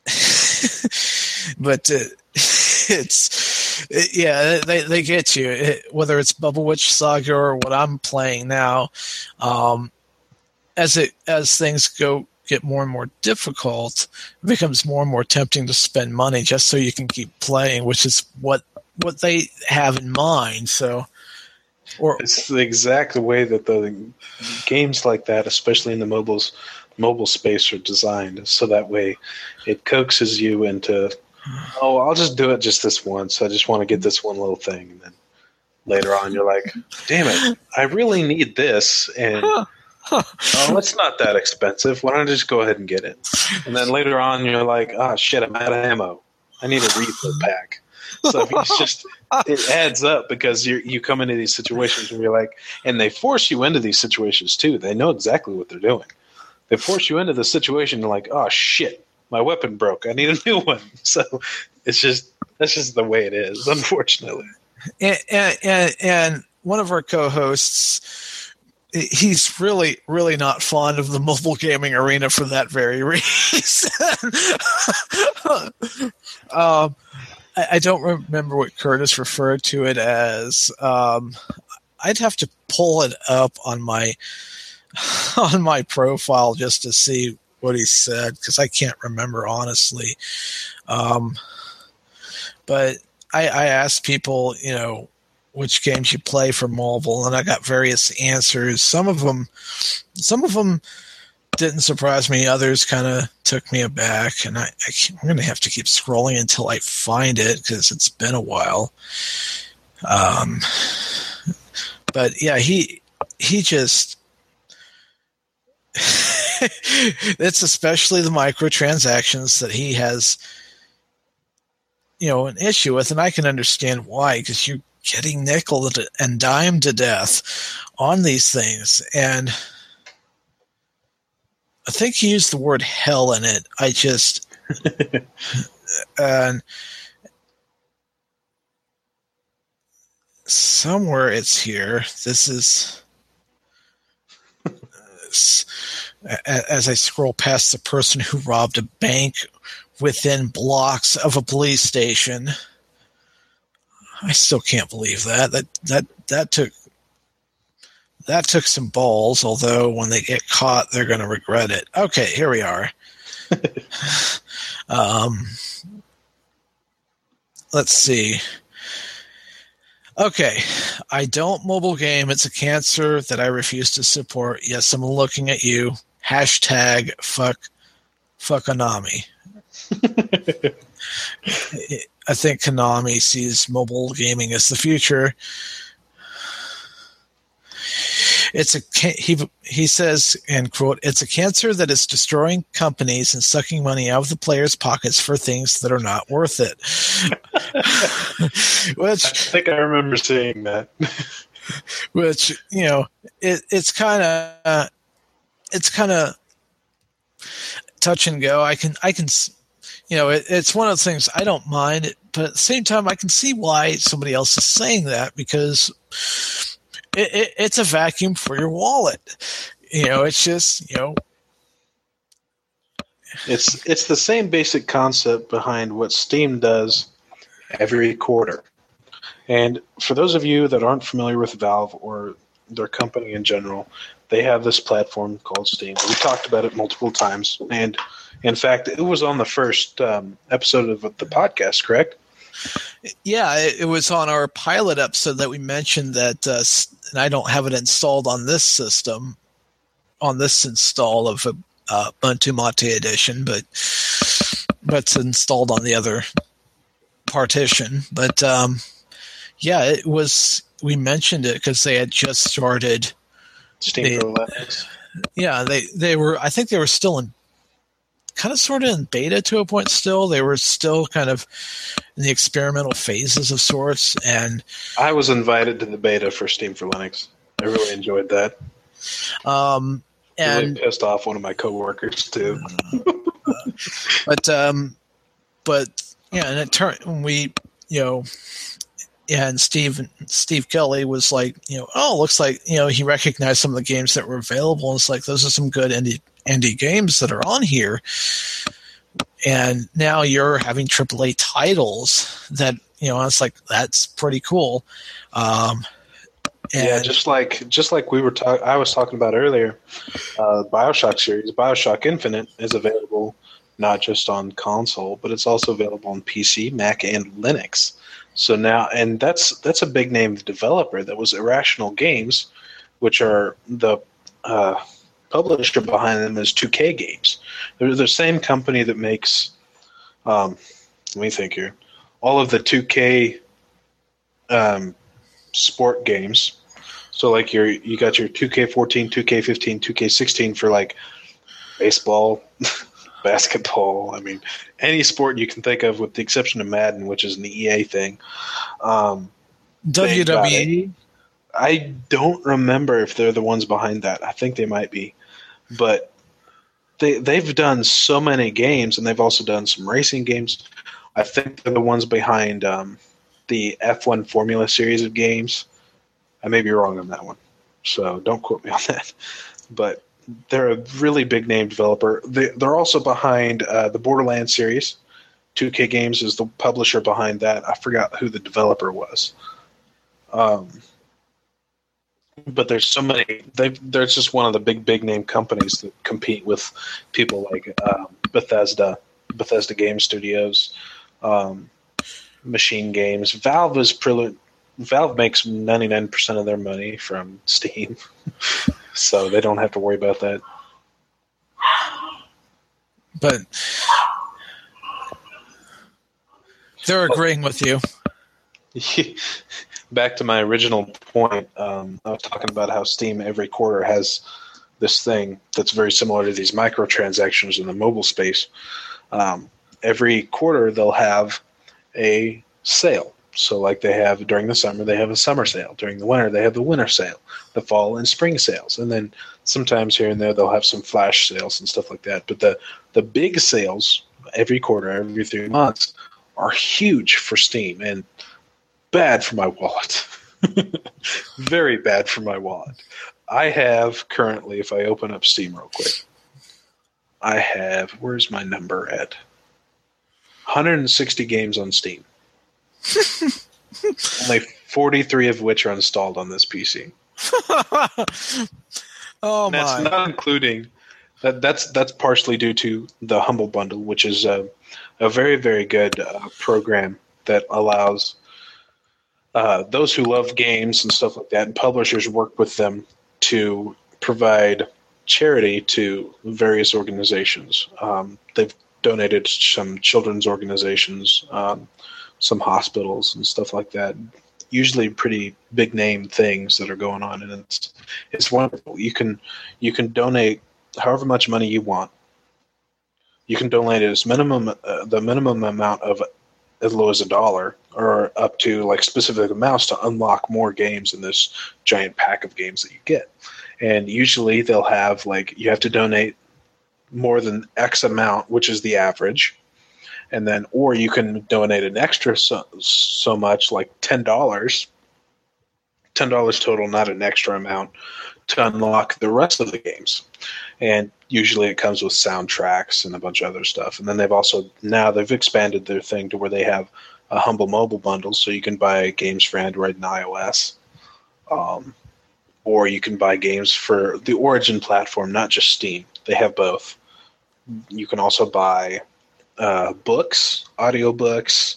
but uh, it's it, yeah, they they get you it, whether it's Bubble Witch Saga or what I'm playing now. Um, as it as things go get more and more difficult, it becomes more and more tempting to spend money just so you can keep playing, which is what what they have in mind. So or it's the exact way that the games like that, especially in the mobiles mobile space, are designed. So that way, it coaxes you into, oh, I'll just do it just this once. I just want to get this one little thing, and then later on, you're like, damn it, I really need this, and. oh, it's not that expensive. Why don't I just go ahead and get it? And then later on, you're like, oh shit, I'm out of ammo. I need a refill pack. So it's just it adds up because you you come into these situations and you're like, and they force you into these situations too. They know exactly what they're doing. They force you into the situation. They're like, oh shit, my weapon broke. I need a new one. So it's just that's just the way it is, unfortunately. And and, and one of our co-hosts he's really really not fond of the mobile gaming arena for that very reason um, I, I, don't remember what Curtis referred to it as. Um, I'd have to pull it up on my on my profile just to see what he said because I can't remember honestly. Um, but I, I asked people, you know, which games you play for Marvel, and I got various answers. Some of them, some of them didn't surprise me. Others kind of took me aback, and I, I am going to have to keep scrolling until I find it because it's been a while. Um, but yeah, he he just it's especially the microtransactions that he has you know an issue with and i can understand why because you're getting nickel and dime to death on these things and I think he used the word hell in it. I just and somewhere it's here. This is as I scroll past the person who robbed a bank within blocks of a police station. I still can't believe that. That that that took that took some balls, although when they get caught, they're going to regret it. Okay, here we are. um, let's see. Okay, I don't mobile game. It's a cancer that I refuse to support. Yes, I'm looking at you. Hashtag fuck, fuck Konami. I think Konami sees mobile gaming as the future it's a he he says and quote it's a cancer that is destroying companies and sucking money out of the players' pockets for things that are not worth it. which I think I remember seeing that. which you know it, it's kind of uh, it's kind of touch and go. I can I can you know it, it's one of the things I don't mind but at the same time I can see why somebody else is saying that because it, it, it's a vacuum for your wallet. You know, it's just you know, It's it's the same basic concept behind what Steam does every quarter. And for those of you that aren't familiar with Valve or their company in general, they have this platform called Steam. We talked about it multiple times, and in fact, it was on the first um, episode of the podcast. Correct? Yeah, it, it, was on our pilot episode that we mentioned that, uh, and I don't have it installed on this system, on this install of a uh, Ubuntu Mate edition, but but it's installed on the other partition. But um, yeah, it was. We mentioned it because they had just started. Steam Linux. Yeah, they they were. I think they were still in, kind of sort of in beta to a point. Still, they were still kind of in the experimental phases of sorts. And I was invited to the beta for Steam for Linux. I really enjoyed that. Um, and really pissed off one of my coworkers too. but um, but yeah, and it turned when we you know. And Steve Steve Kelly was like, you know, oh, looks like you know he recognized some of the games that were available. And it's like those are some good indie indie games that are on here. And now you're having AAA titles that you know. It's like that's pretty cool. Um, and yeah, just like just like we were talking, I was talking about earlier, uh, Bioshock series, Bioshock Infinite is available not just on console, but it's also available on PC, Mac, and Linux. So now, and that's that's a big name developer that was Irrational Games, which are the uh, publisher behind them is 2K Games. They're the same company that makes. Um, let me think here. All of the 2K um, sport games so like your you got your 2K14, 2K15, 2K16 for like baseball, basketball. I mean, any sport you can think of, with the exception of Madden, which is an EA thing. Um, WWE. I don't remember if they're the ones behind that. I think they might be, but they they've done so many games, and they've also done some racing games. I think they're the ones behind um, the F1 Formula series of games. I may be wrong on that one, so don't quote me on that. But they're a really big name developer. They, are also behind uh, the Borderlands series. 2K Games is the publisher behind that. I forgot who the developer was. Um, but there's so many. There's just one of the big, big name companies that compete with people like um, Bethesda, Bethesda Game Studios, um, Machine Games. Valve is pre- Valve makes 99% of their money from Steam, so they don't have to worry about that. But they're agreeing with you. Back to my original point, um, I was talking about how Steam every quarter has this thing that's very similar to these microtransactions in the mobile space. Um, every quarter, they'll have a sale so, like they have during the summer, they have a summer sale. During the winter, they have the winter sale, the fall and spring sales, and then sometimes here and there they'll have some flash sales and stuff like that. But the the big sales every quarter, every three months, are huge for Steam and bad for my wallet. Very bad for my wallet. I have currently, if I open up Steam real quick, I have where's my number at? 160 games on Steam. Only 43 of which are installed on this PC. oh and that's my! not including that. That's that's partially due to the Humble Bundle, which is a, a very very good uh, program that allows uh, those who love games and stuff like that, and publishers work with them to provide charity to various organizations. Um, they've donated to some children's organizations. Um, some hospitals and stuff like that. Usually, pretty big name things that are going on, and it's it's wonderful. You can you can donate however much money you want. You can donate as minimum uh, the minimum amount of as low as a dollar, or up to like specific amounts to unlock more games in this giant pack of games that you get. And usually, they'll have like you have to donate more than X amount, which is the average. And then or you can donate an extra so, so much like ten dollars. Ten dollars total not an extra amount to unlock the rest of the games. And usually it comes with soundtracks and a bunch of other stuff. And then they've also now they've expanded their thing to where they have a humble mobile bundle, so you can buy games for Android and iOS, um, or you can buy games for the Origin platform, not just Steam. They have both. You can also buy uh, books, audiobooks,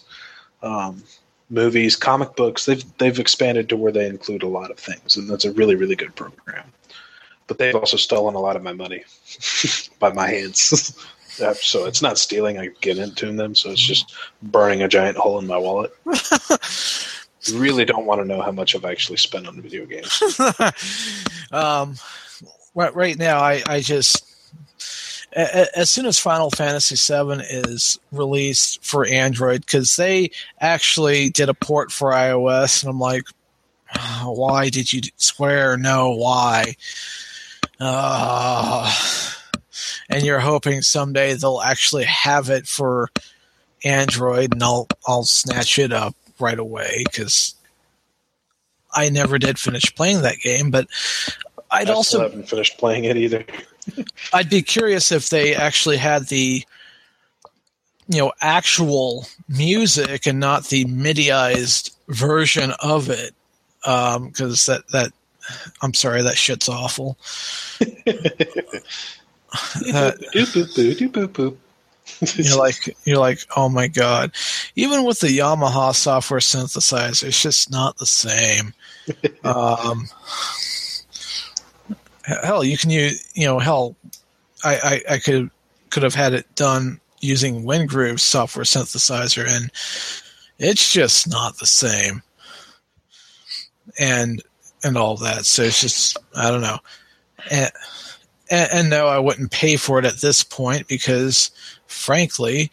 um, movies, comic books. They've they've expanded to where they include a lot of things, and that's a really really good program. But they've also stolen a lot of my money by my hands. so it's not stealing; I get into them. So it's just burning a giant hole in my wallet. really don't want to know how much I've actually spent on video games. um, right, right now, I, I just as soon as Final Fantasy VII is released for Android, because they actually did a port for iOS, and I'm like, why did you Square? No, why? Uh, and you're hoping someday they'll actually have it for Android, and I'll I'll snatch it up right away because I never did finish playing that game, but I'd I also haven't finished playing it either. I'd be curious if they actually had the you know actual music and not the MIDIized version of it because um, that that I'm sorry that shit's awful. you're like you're like oh my god. Even with the yamaha software synthesizer it's just not the same. Um, hell you can use you know hell I, I, I could could have had it done using WinGroove software synthesizer and it's just not the same. And and all that. So it's just i don't know. And, and, and no i wouldn't pay for it at this point because frankly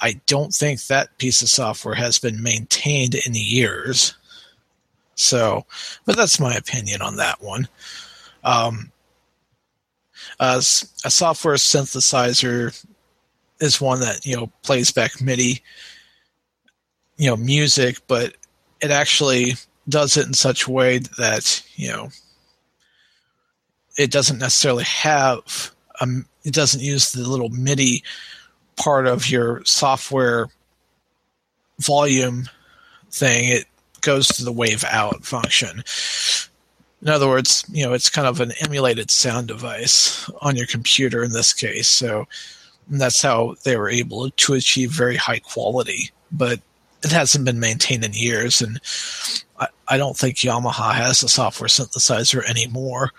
i don't think that piece of software has been maintained in years. So but that's my opinion on that one. Um, a, a software synthesizer is one that you know plays back MIDI, you know, music, but it actually does it in such a way that you know it doesn't necessarily have a, it doesn't use the little MIDI part of your software volume thing. It goes to the wave out function. In other words, you know, it's kind of an emulated sound device on your computer in this case. So that's how they were able to achieve very high quality. But it hasn't been maintained in years, and I, I don't think Yamaha has a software synthesizer anymore.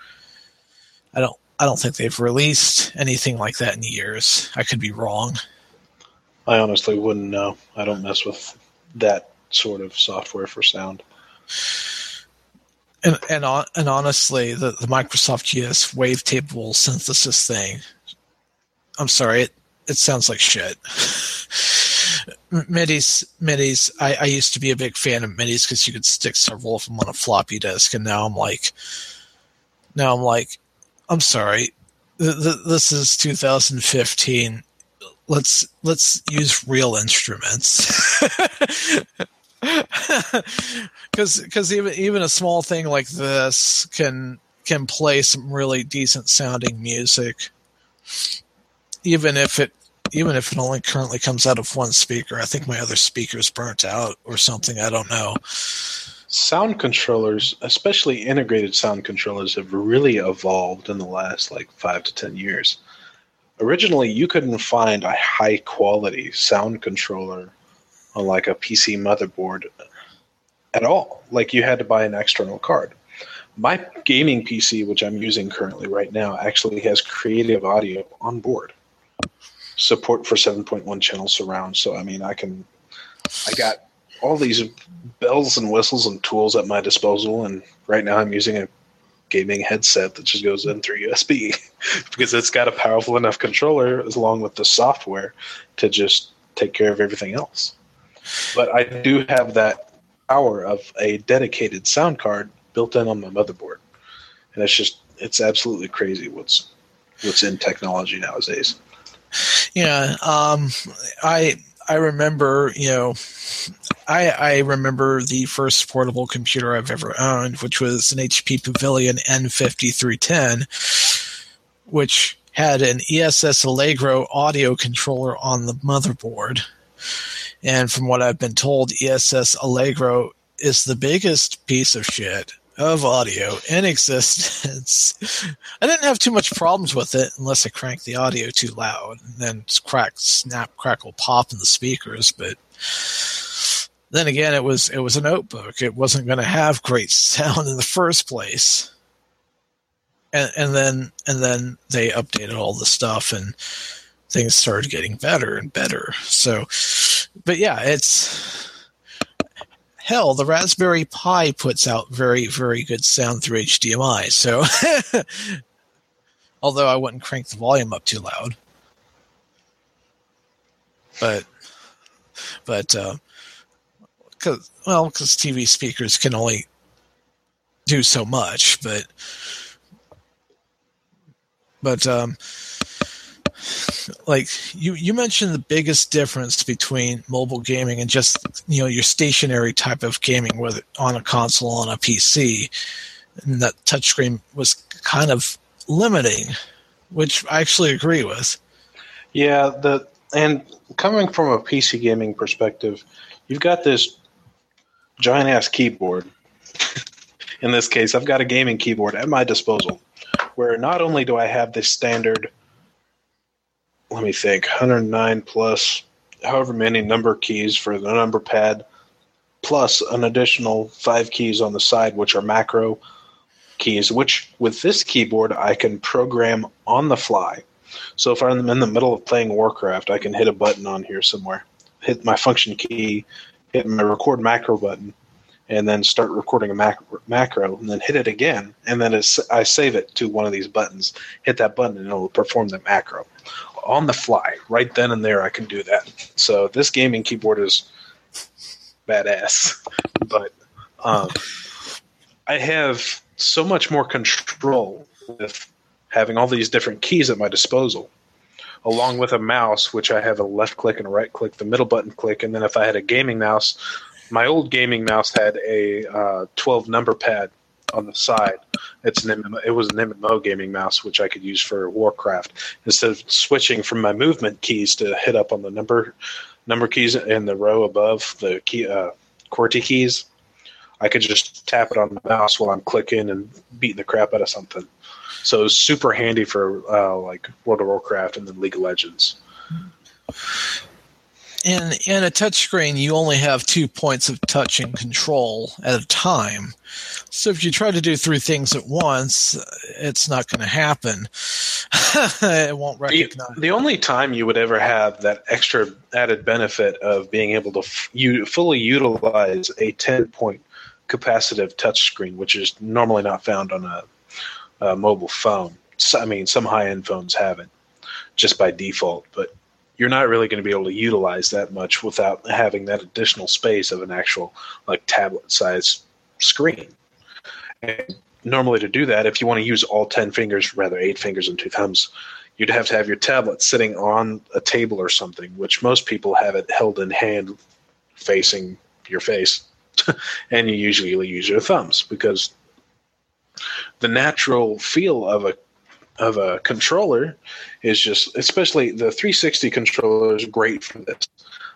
I don't. I don't think they've released anything like that in years. I could be wrong. I honestly wouldn't know. I don't mess with that sort of software for sound. And and and honestly, the, the Microsoft GS wavetable synthesis thing. I'm sorry, it it sounds like shit. MIDI's MIDI's. I, I used to be a big fan of MIDI's because you could stick several of them on a floppy disk, and now I'm like, now I'm like, I'm sorry, th- th- this is 2015. Let's let's use real instruments. because because even even a small thing like this can can play some really decent sounding music even if it even if it only currently comes out of one speaker i think my other speaker's burnt out or something i don't know sound controllers especially integrated sound controllers have really evolved in the last like five to ten years originally you couldn't find a high quality sound controller on like a pc motherboard at all. Like you had to buy an external card. My gaming PC, which I'm using currently right now, actually has creative audio on board. Support for 7.1 channel surround. So I mean, I can, I got all these bells and whistles and tools at my disposal, and right now I'm using a gaming headset that just goes in through USB because it's got a powerful enough controller along with the software to just take care of everything else. But I do have that power of a dedicated sound card built in on my motherboard, and it's just it's absolutely crazy what's what's in technology nowadays. Yeah, um, I I remember you know I, I remember the first portable computer I've ever owned, which was an HP Pavilion N5310, which had an ESS Allegro audio controller on the motherboard. And from what I've been told, ESS Allegro is the biggest piece of shit of audio in existence. I didn't have too much problems with it unless I cranked the audio too loud and then crack, snap, crackle, pop in the speakers. But then again, it was it was a notebook. It wasn't going to have great sound in the first place. And, and then and then they updated all the stuff and things started getting better and better. So, but yeah, it's hell, the Raspberry Pi puts out very, very good sound through HDMI. So, although I wouldn't crank the volume up too loud, but, but, uh, cause, well, because TV speakers can only do so much, but, but, um, like you you mentioned the biggest difference between mobile gaming and just you know your stationary type of gaming whether on a console on a PC and that touchscreen was kind of limiting which I actually agree with. Yeah the and coming from a PC gaming perspective you've got this giant ass keyboard. In this case I've got a gaming keyboard at my disposal where not only do I have this standard let me think 109 plus however many number keys for the number pad plus an additional five keys on the side which are macro keys which with this keyboard i can program on the fly. So if i'm in the middle of playing warcraft i can hit a button on here somewhere hit my function key hit my record macro button and then start recording a mac- macro and then hit it again and then i save it to one of these buttons hit that button and it'll perform the macro on the fly, right then and there, I can do that. So this gaming keyboard is badass, but um, I have so much more control with having all these different keys at my disposal, along with a mouse, which I have a left click and a right click, the middle button click, and then if I had a gaming mouse, my old gaming mouse had a uh, 12 number pad on the side. It's an MMO, it was an MMO gaming mouse which I could use for Warcraft instead of switching from my movement keys to hit up on the number number keys in the row above the key uh, QWERTY keys. I could just tap it on the mouse while I'm clicking and beating the crap out of something. So it was super handy for uh, like World of Warcraft and then League of Legends in in a touchscreen, you only have two points of touch and control at a time. So if you try to do three things at once, it's not going to happen. it won't recognize. The, the, only time you would ever have that extra added benefit of being able to f- you fully utilize a ten point capacitive touchscreen, which is normally not found on a, a mobile phone. So, I mean, some high end phones have it just by default, but you're not really going to be able to utilize that much without having that additional space of an actual like tablet size screen. And normally to do that, if you want to use all 10 fingers, rather eight fingers and two thumbs, you'd have to have your tablet sitting on a table or something, which most people have it held in hand facing your face. and you usually use your thumbs because the natural feel of a of a controller is just, especially the 360 controller is great for this.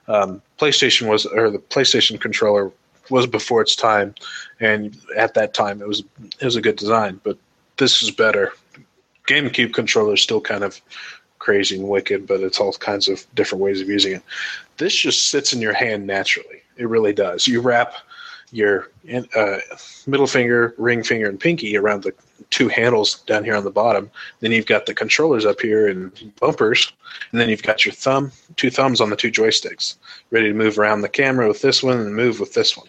Um, PlayStation was, or the PlayStation controller was before its time, and at that time it was it was a good design, but this is better. GameCube controller is still kind of crazy and wicked, but it's all kinds of different ways of using it. This just sits in your hand naturally. It really does. You wrap your uh, middle finger, ring finger, and pinky around the two handles down here on the bottom. Then you've got the controllers up here and bumpers, and then you've got your thumb, two thumbs on the two joysticks, ready to move around the camera with this one and move with this one.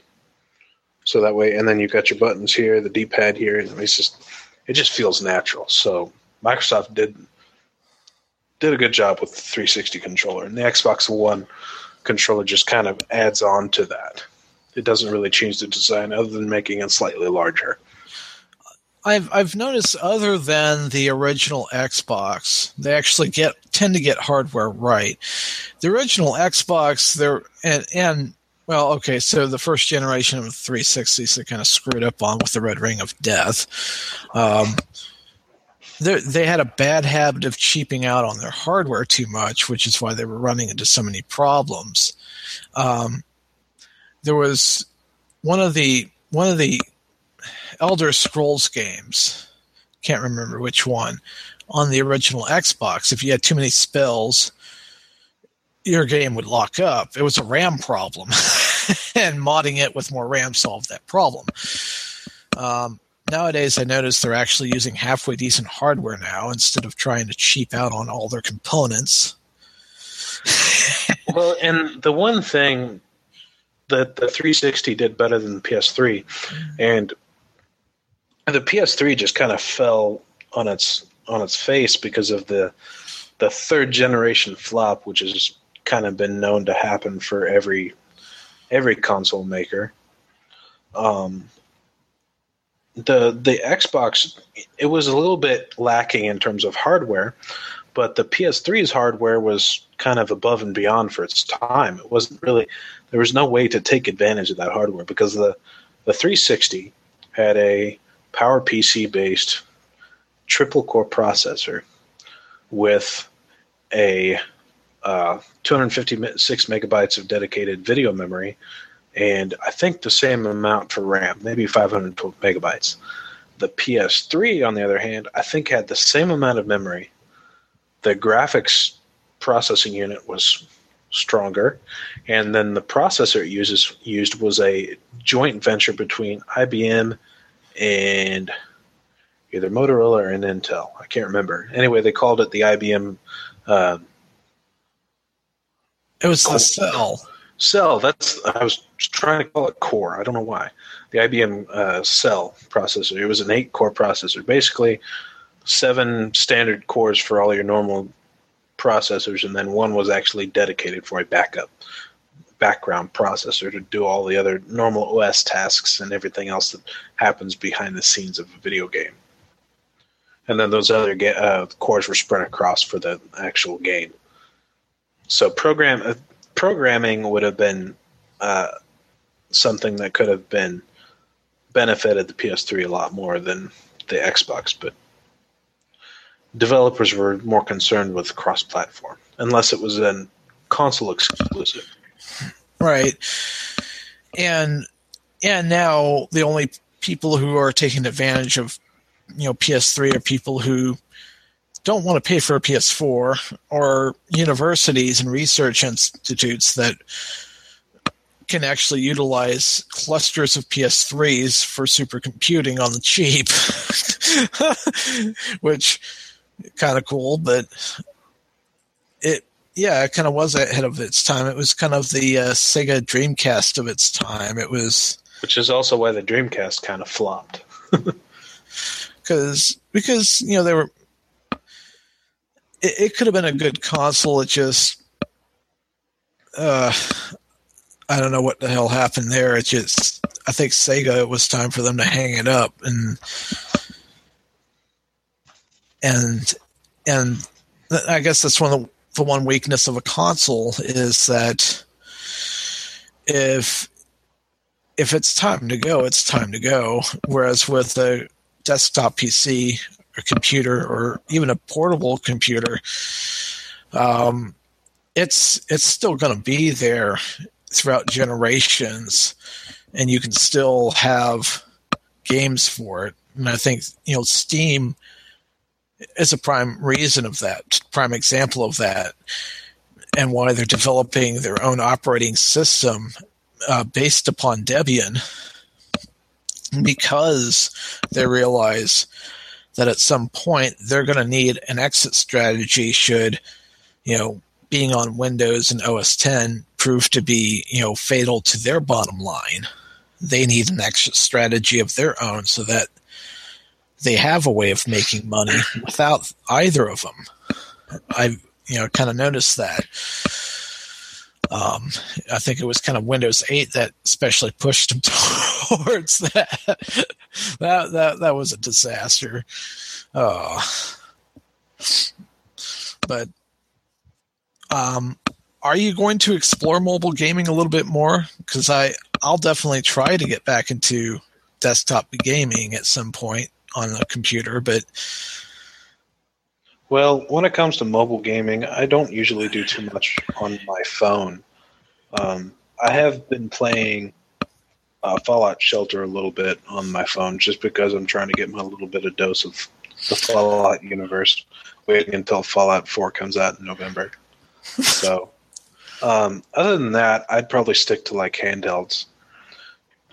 So that way, and then you've got your buttons here, the D-pad here, and it's just it just feels natural. So Microsoft did did a good job with the 360 controller, and the Xbox One controller just kind of adds on to that. It doesn't really change the design other than making it slightly larger. I've I've noticed other than the original Xbox, they actually get tend to get hardware right. The original Xbox, there and and Well, okay, so the first generation of 360s they kind of screwed up on with the Red Ring of Death. Um, they they had a bad habit of cheaping out on their hardware too much, which is why they were running into so many problems. Um, there was one of the one of the Elder Scrolls games, can't remember which one, on the original Xbox. If you had too many spells, your game would lock up. It was a RAM problem, and modding it with more RAM solved that problem. Um, nowadays, I notice they're actually using halfway decent hardware now instead of trying to cheap out on all their components. well, and the one thing that the 360 did better than the PS3, and the PS3 just kind of fell on its on its face because of the the third generation flop, which has kind of been known to happen for every every console maker. Um, the the Xbox it was a little bit lacking in terms of hardware, but the PS3's hardware was kind of above and beyond for its time. It wasn't really there was no way to take advantage of that hardware because the the 360 had a PowerPC based triple core processor with a uh, 256 megabytes of dedicated video memory and I think the same amount for RAM, maybe 512 megabytes. The PS3, on the other hand, I think had the same amount of memory. The graphics processing unit was stronger, and then the processor it uses used was a joint venture between IBM and either Motorola or an Intel. I can't remember. Anyway, they called it the IBM. Uh, it was the cell. Cell. That's I was trying to call it Core. I don't know why. The IBM uh, Cell processor. It was an eight-core processor. Basically, seven standard cores for all your normal processors, and then one was actually dedicated for a backup background processor to do all the other normal OS tasks and everything else that happens behind the scenes of a video game. And then those other ga- uh, cores were spread across for the actual game. So program uh, programming would have been uh, something that could have been benefited the PS3 a lot more than the Xbox, but developers were more concerned with cross-platform, unless it was a console exclusive. Right, and and now the only people who are taking advantage of you know PS3 are people who don't want to pay for a PS4 or universities and research institutes that can actually utilize clusters of PS3s for supercomputing on the cheap, which kind of cool, but it yeah, it kind of was ahead of its time. It was kind of the uh, Sega Dreamcast of its time. It was, which is also why the Dreamcast kind of flopped. Because because you know they were it, it could have been a good console. It just, uh, I don't know what the hell happened there. It just, I think Sega, it was time for them to hang it up and, and, and I guess that's one of the, the one weakness of a console is that if, if it's time to go, it's time to go. Whereas with a desktop PC a computer or even a portable computer, um, it's it's still going to be there throughout generations, and you can still have games for it. And I think you know Steam is a prime reason of that, prime example of that, and why they're developing their own operating system uh, based upon Debian because they realize that at some point they're going to need an exit strategy should, you know, being on Windows and OS 10 prove to be, you know, fatal to their bottom line. They need an exit strategy of their own so that they have a way of making money without either of them. I, you know, kind of noticed that. Um, I think it was kind of Windows 8 that especially pushed them towards that. that that that was a disaster. Oh, but um, are you going to explore mobile gaming a little bit more? Because I I'll definitely try to get back into desktop gaming at some point on a computer, but well, when it comes to mobile gaming, I don't usually do too much on my phone. Um, I have been playing uh, Fallout Shelter a little bit on my phone just because I'm trying to get my little bit of dose of the Fallout universe, waiting until Fallout 4 comes out in November. so, um, other than that, I'd probably stick to like handhelds.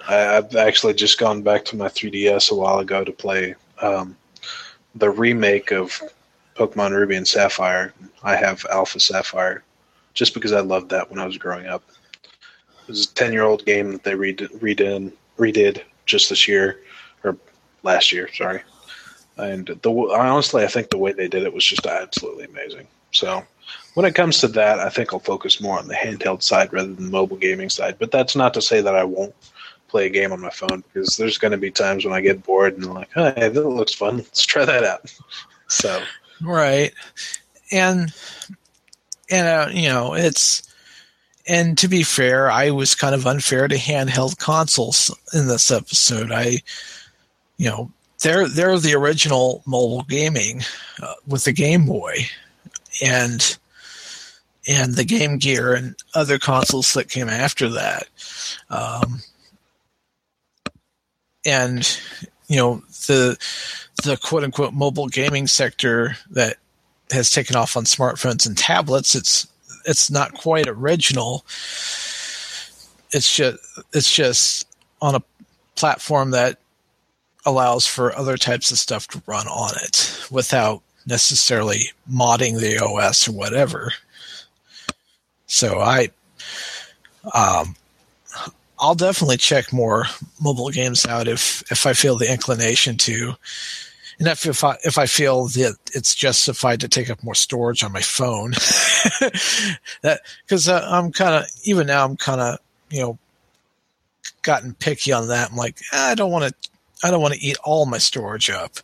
I, I've actually just gone back to my 3DS a while ago to play um, the remake of Pokemon Ruby and Sapphire. I have Alpha Sapphire just because I loved that when I was growing up. It was a 10 year old game that they redid, redid, redid just this year, or last year, sorry. And the honestly, I think the way they did it was just absolutely amazing. So when it comes to that, I think I'll focus more on the handheld side rather than the mobile gaming side. But that's not to say that I won't play a game on my phone because there's going to be times when I get bored and I'm like, hey, that looks fun. Let's try that out. So right, and and uh, you know it's and to be fair, I was kind of unfair to handheld consoles in this episode. I, you know, they're they're the original mobile gaming uh, with the Game Boy, and and the Game Gear and other consoles that came after that. Um, and you know the the quote unquote mobile gaming sector that has taken off on smartphones and tablets. It's it's not quite original. It's just it's just on a platform that allows for other types of stuff to run on it without necessarily modding the OS or whatever. So I um, I'll definitely check more mobile games out if if I feel the inclination to, and if if I if I feel that it's justified to take up more storage on my phone, that because uh, I'm kind of even now I'm kind of you know gotten picky on that. I'm like I don't want to I don't want to eat all my storage up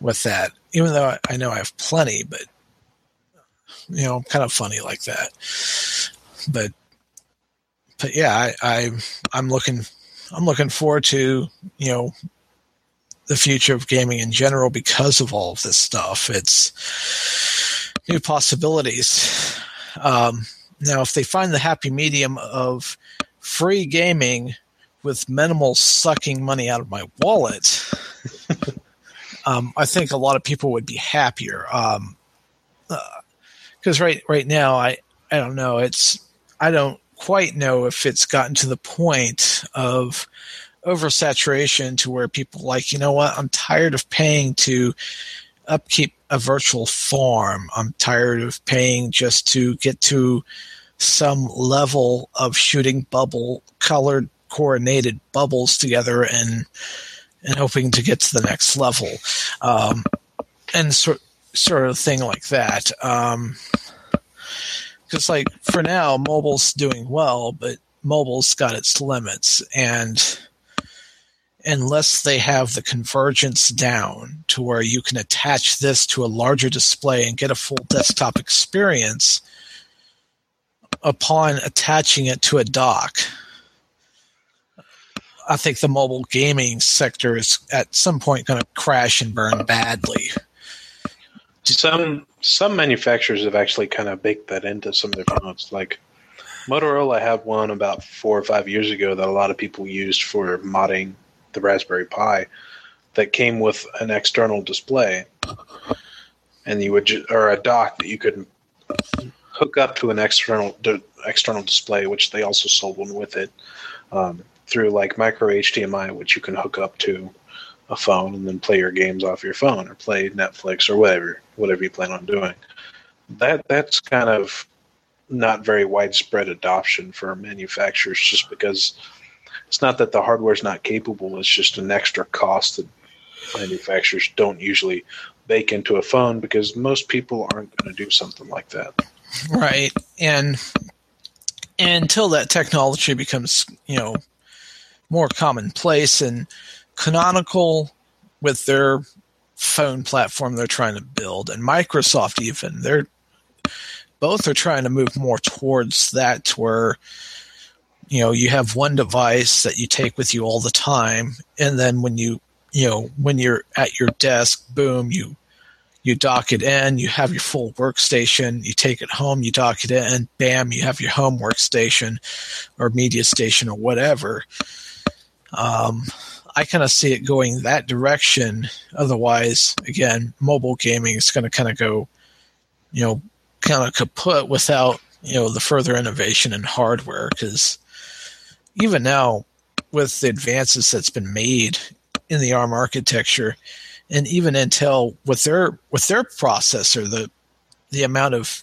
with that, even though I, I know I have plenty, but you know I'm kind of funny like that, but but yeah, I, I I'm looking I'm looking forward to you know the future of gaming in general because of all of this stuff. It's new possibilities. Um, now, if they find the happy medium of free gaming with minimal sucking money out of my wallet, um, I think a lot of people would be happier. Because um, uh, right right now, I I don't know. It's I don't quite know if it's gotten to the point of oversaturation to where people like, you know what, I'm tired of paying to upkeep a virtual farm. I'm tired of paying just to get to some level of shooting bubble colored coordinated bubbles together and and hoping to get to the next level. Um, and sort sort of thing like that. Um, because like for now mobile's doing well but mobile's got its limits and unless they have the convergence down to where you can attach this to a larger display and get a full desktop experience upon attaching it to a dock i think the mobile gaming sector is at some point going to crash and burn badly. Some some manufacturers have actually kind of baked that into some of their phones. Like Motorola had one about four or five years ago that a lot of people used for modding the Raspberry Pi that came with an external display, and you would ju- or a dock that you could hook up to an external external display, which they also sold one with it um, through like micro HDMI, which you can hook up to a phone and then play your games off your phone or play Netflix or whatever whatever you plan on doing. That that's kind of not very widespread adoption for manufacturers just because it's not that the hardware is not capable, it's just an extra cost that manufacturers don't usually bake into a phone because most people aren't going to do something like that. Right. And, and until that technology becomes, you know, more commonplace and canonical with their phone platform they're trying to build, and Microsoft even they're both are trying to move more towards that where you know you have one device that you take with you all the time and then when you you know when you're at your desk boom you you dock it in you have your full workstation you take it home you dock it in bam you have your home workstation or media station or whatever. Um, i kind of see it going that direction. Otherwise again mobile gaming is going to kind of go you know kind of kaput without you know the further innovation in hardware. Because even now with the advances that's been made in the ARM architecture, and even Intel with their with their processor, the the amount of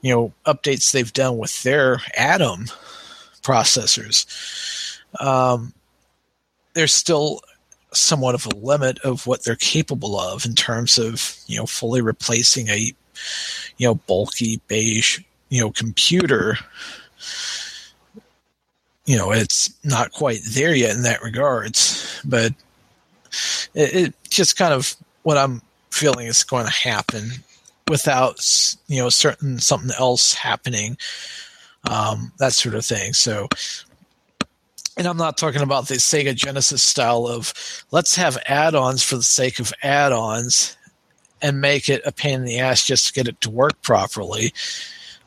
you know updates they've done with their Atom processors, um, there's still somewhat of a limit of what they're capable of in terms of you know fully replacing a you know bulky beige you know computer. You know it's not quite there yet in that regards but it, it just kind of what i'm feeling is going to happen without you know certain something else happening um, that sort of thing. So and i'm not talking about the sega genesis style of let's have add-ons for the sake of add-ons and make it a pain in the ass just to get it to work properly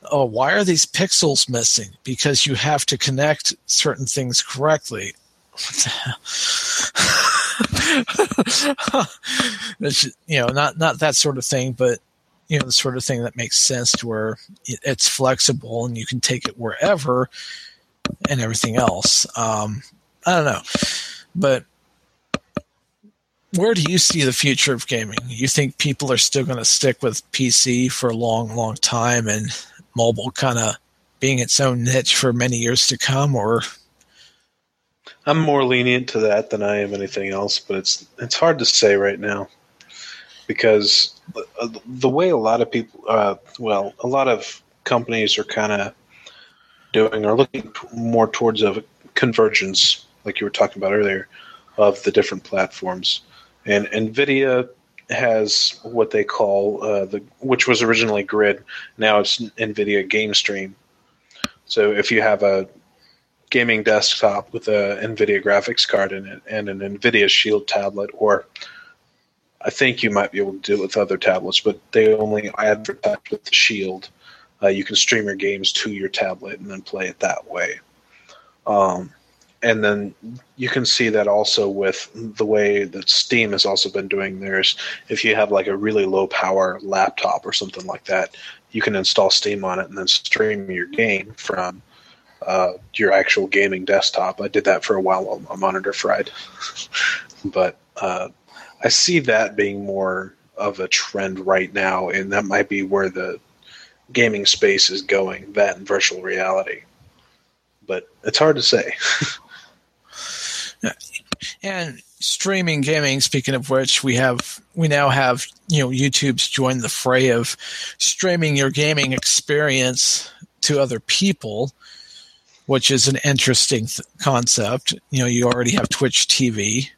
oh, why are these pixels missing? Because you have to connect certain things correctly. you know, not not that sort of thing, but you know, the sort of thing that makes sense to where it's flexible and you can take it wherever and everything else. Um, I don't know, but where do you see the future of gaming? You think people are still going to stick with PC for a long, long time and mobile kind of being its own niche for many years to come, or I'm more lenient to that than I am anything else, but it's it's hard to say right now because the way a lot of people, uh, well, a lot of companies are kind of doing are looking more towards a convergence, like you were talking about earlier, of the different platforms. And NVIDIA has what they call uh, the which was originally Grid. Now it's NVIDIA Game Stream. So if you have a gaming desktop with a NVIDIA graphics card in it and an NVIDIA Shield tablet, or I think you might be able to do it with other tablets, but they only advertise with the Shield. Uh, you can stream your games to your tablet and then play it that way. Um, and then you can see that also with the way that Steam has also been doing theirs. If you have like a really low power laptop or something like that, you can install Steam on it and then stream your game from uh, your actual gaming desktop. I did that for a while while my monitor fried, but uh, I see that being more of a trend right now, and that might be where the gaming space is going. That and virtual reality, but it's hard to say. And streaming gaming, speaking of which, we have we now have you know YouTube's joined the fray of streaming your gaming experience to other people, which is an interesting th- concept. You know, you already have Twitch TV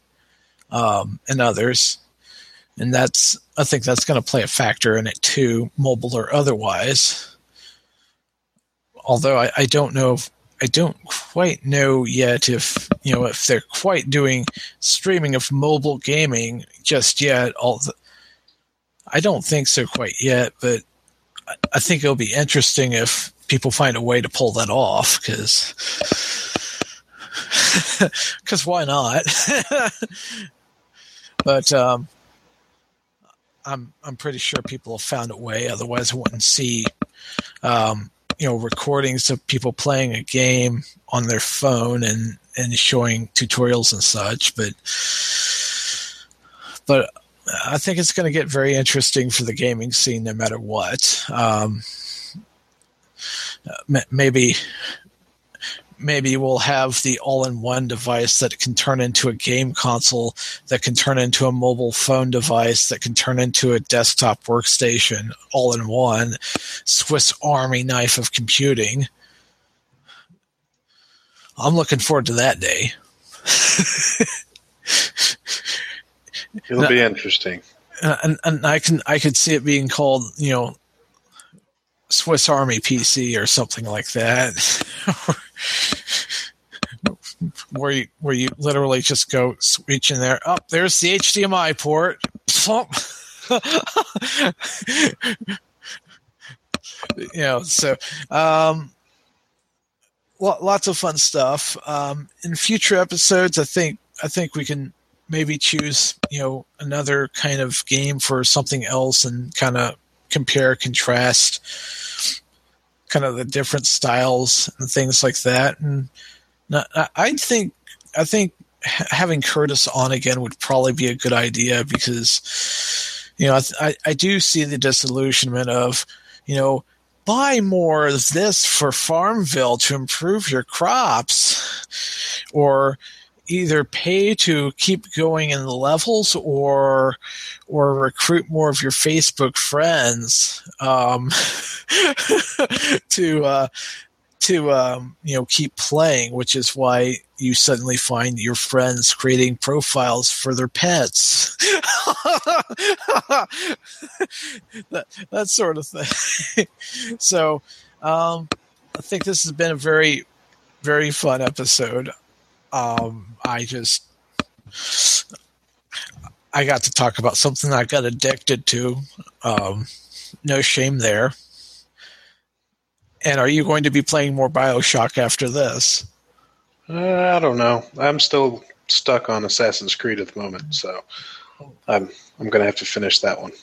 um, and others, and that's I think that's going to play a factor in it too, mobile or otherwise. Although I, I don't know if I don't quite know yet if you know if they're quite doing streaming of mobile gaming just yet. All the, I don't think so quite yet, but I think it'll be interesting if people find a way to pull that off because because why not? but um, I'm I'm pretty sure people have found a way. Otherwise, I wouldn't see um, you know recordings of people playing a game on their phone and and showing tutorials and such but but I think it's going to get very interesting for the gaming scene no matter what um, maybe maybe we'll have the all-in-one device that can turn into a game console that can turn into a mobile phone device that can turn into a desktop workstation all in one swiss army knife of computing. I'm looking forward to that day. It'll now, be interesting uh, and, and i can i could see it being called you know Swiss Army PC or something like that, where you where you literally just go reach in there. Up oh, there's the HDMI port. you know, so um, lots of fun stuff. Um, in future episodes, I think I think we can maybe choose you know another kind of game for something else and kind of compare contrast kind of the different styles and things like that. And i think i think having curtis on again would probably be a good idea because you know i, I do see the disillusionment of you know buy more of this for farmville to improve your crops or either pay to keep going in the levels or or recruit more of your Facebook friends um, to uh, to um, you know keep playing, which is why you suddenly find your friends creating profiles for their pets. that, that sort of thing. so um, I think this has been a very very fun episode. Um, I just I got to talk about something I got addicted to. Um, no shame there. And are you going to be playing more BioShock after this? Uh, I don't know. I'm still stuck on Assassin's Creed at the moment, so I'm I'm going to have to finish that one.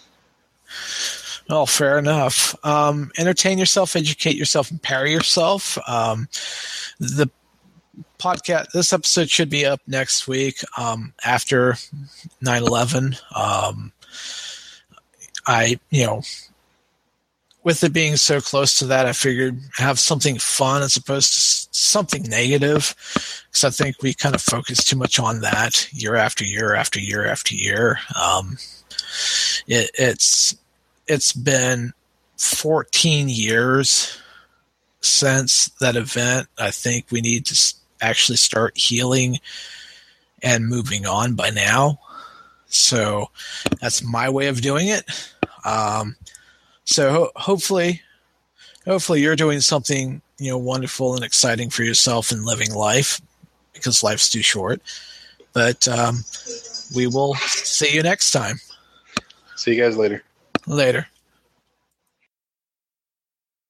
Well, fair enough. Um, entertain yourself, educate yourself, empower yourself. Um, the podcast this episode should be up next week um, after 9-11 um, i you know with it being so close to that i figured have something fun as opposed to something negative because i think we kind of focus too much on that year after year after year after year. Um, it, it's it's been 14 years since that event. I think we need to actually start healing and moving on by now. So that's my way of doing it. Um, so ho- hopefully, hopefully you're doing something you know wonderful and exciting for yourself and living life because life's too short. But um, we will see you next time. See you guys later. Later.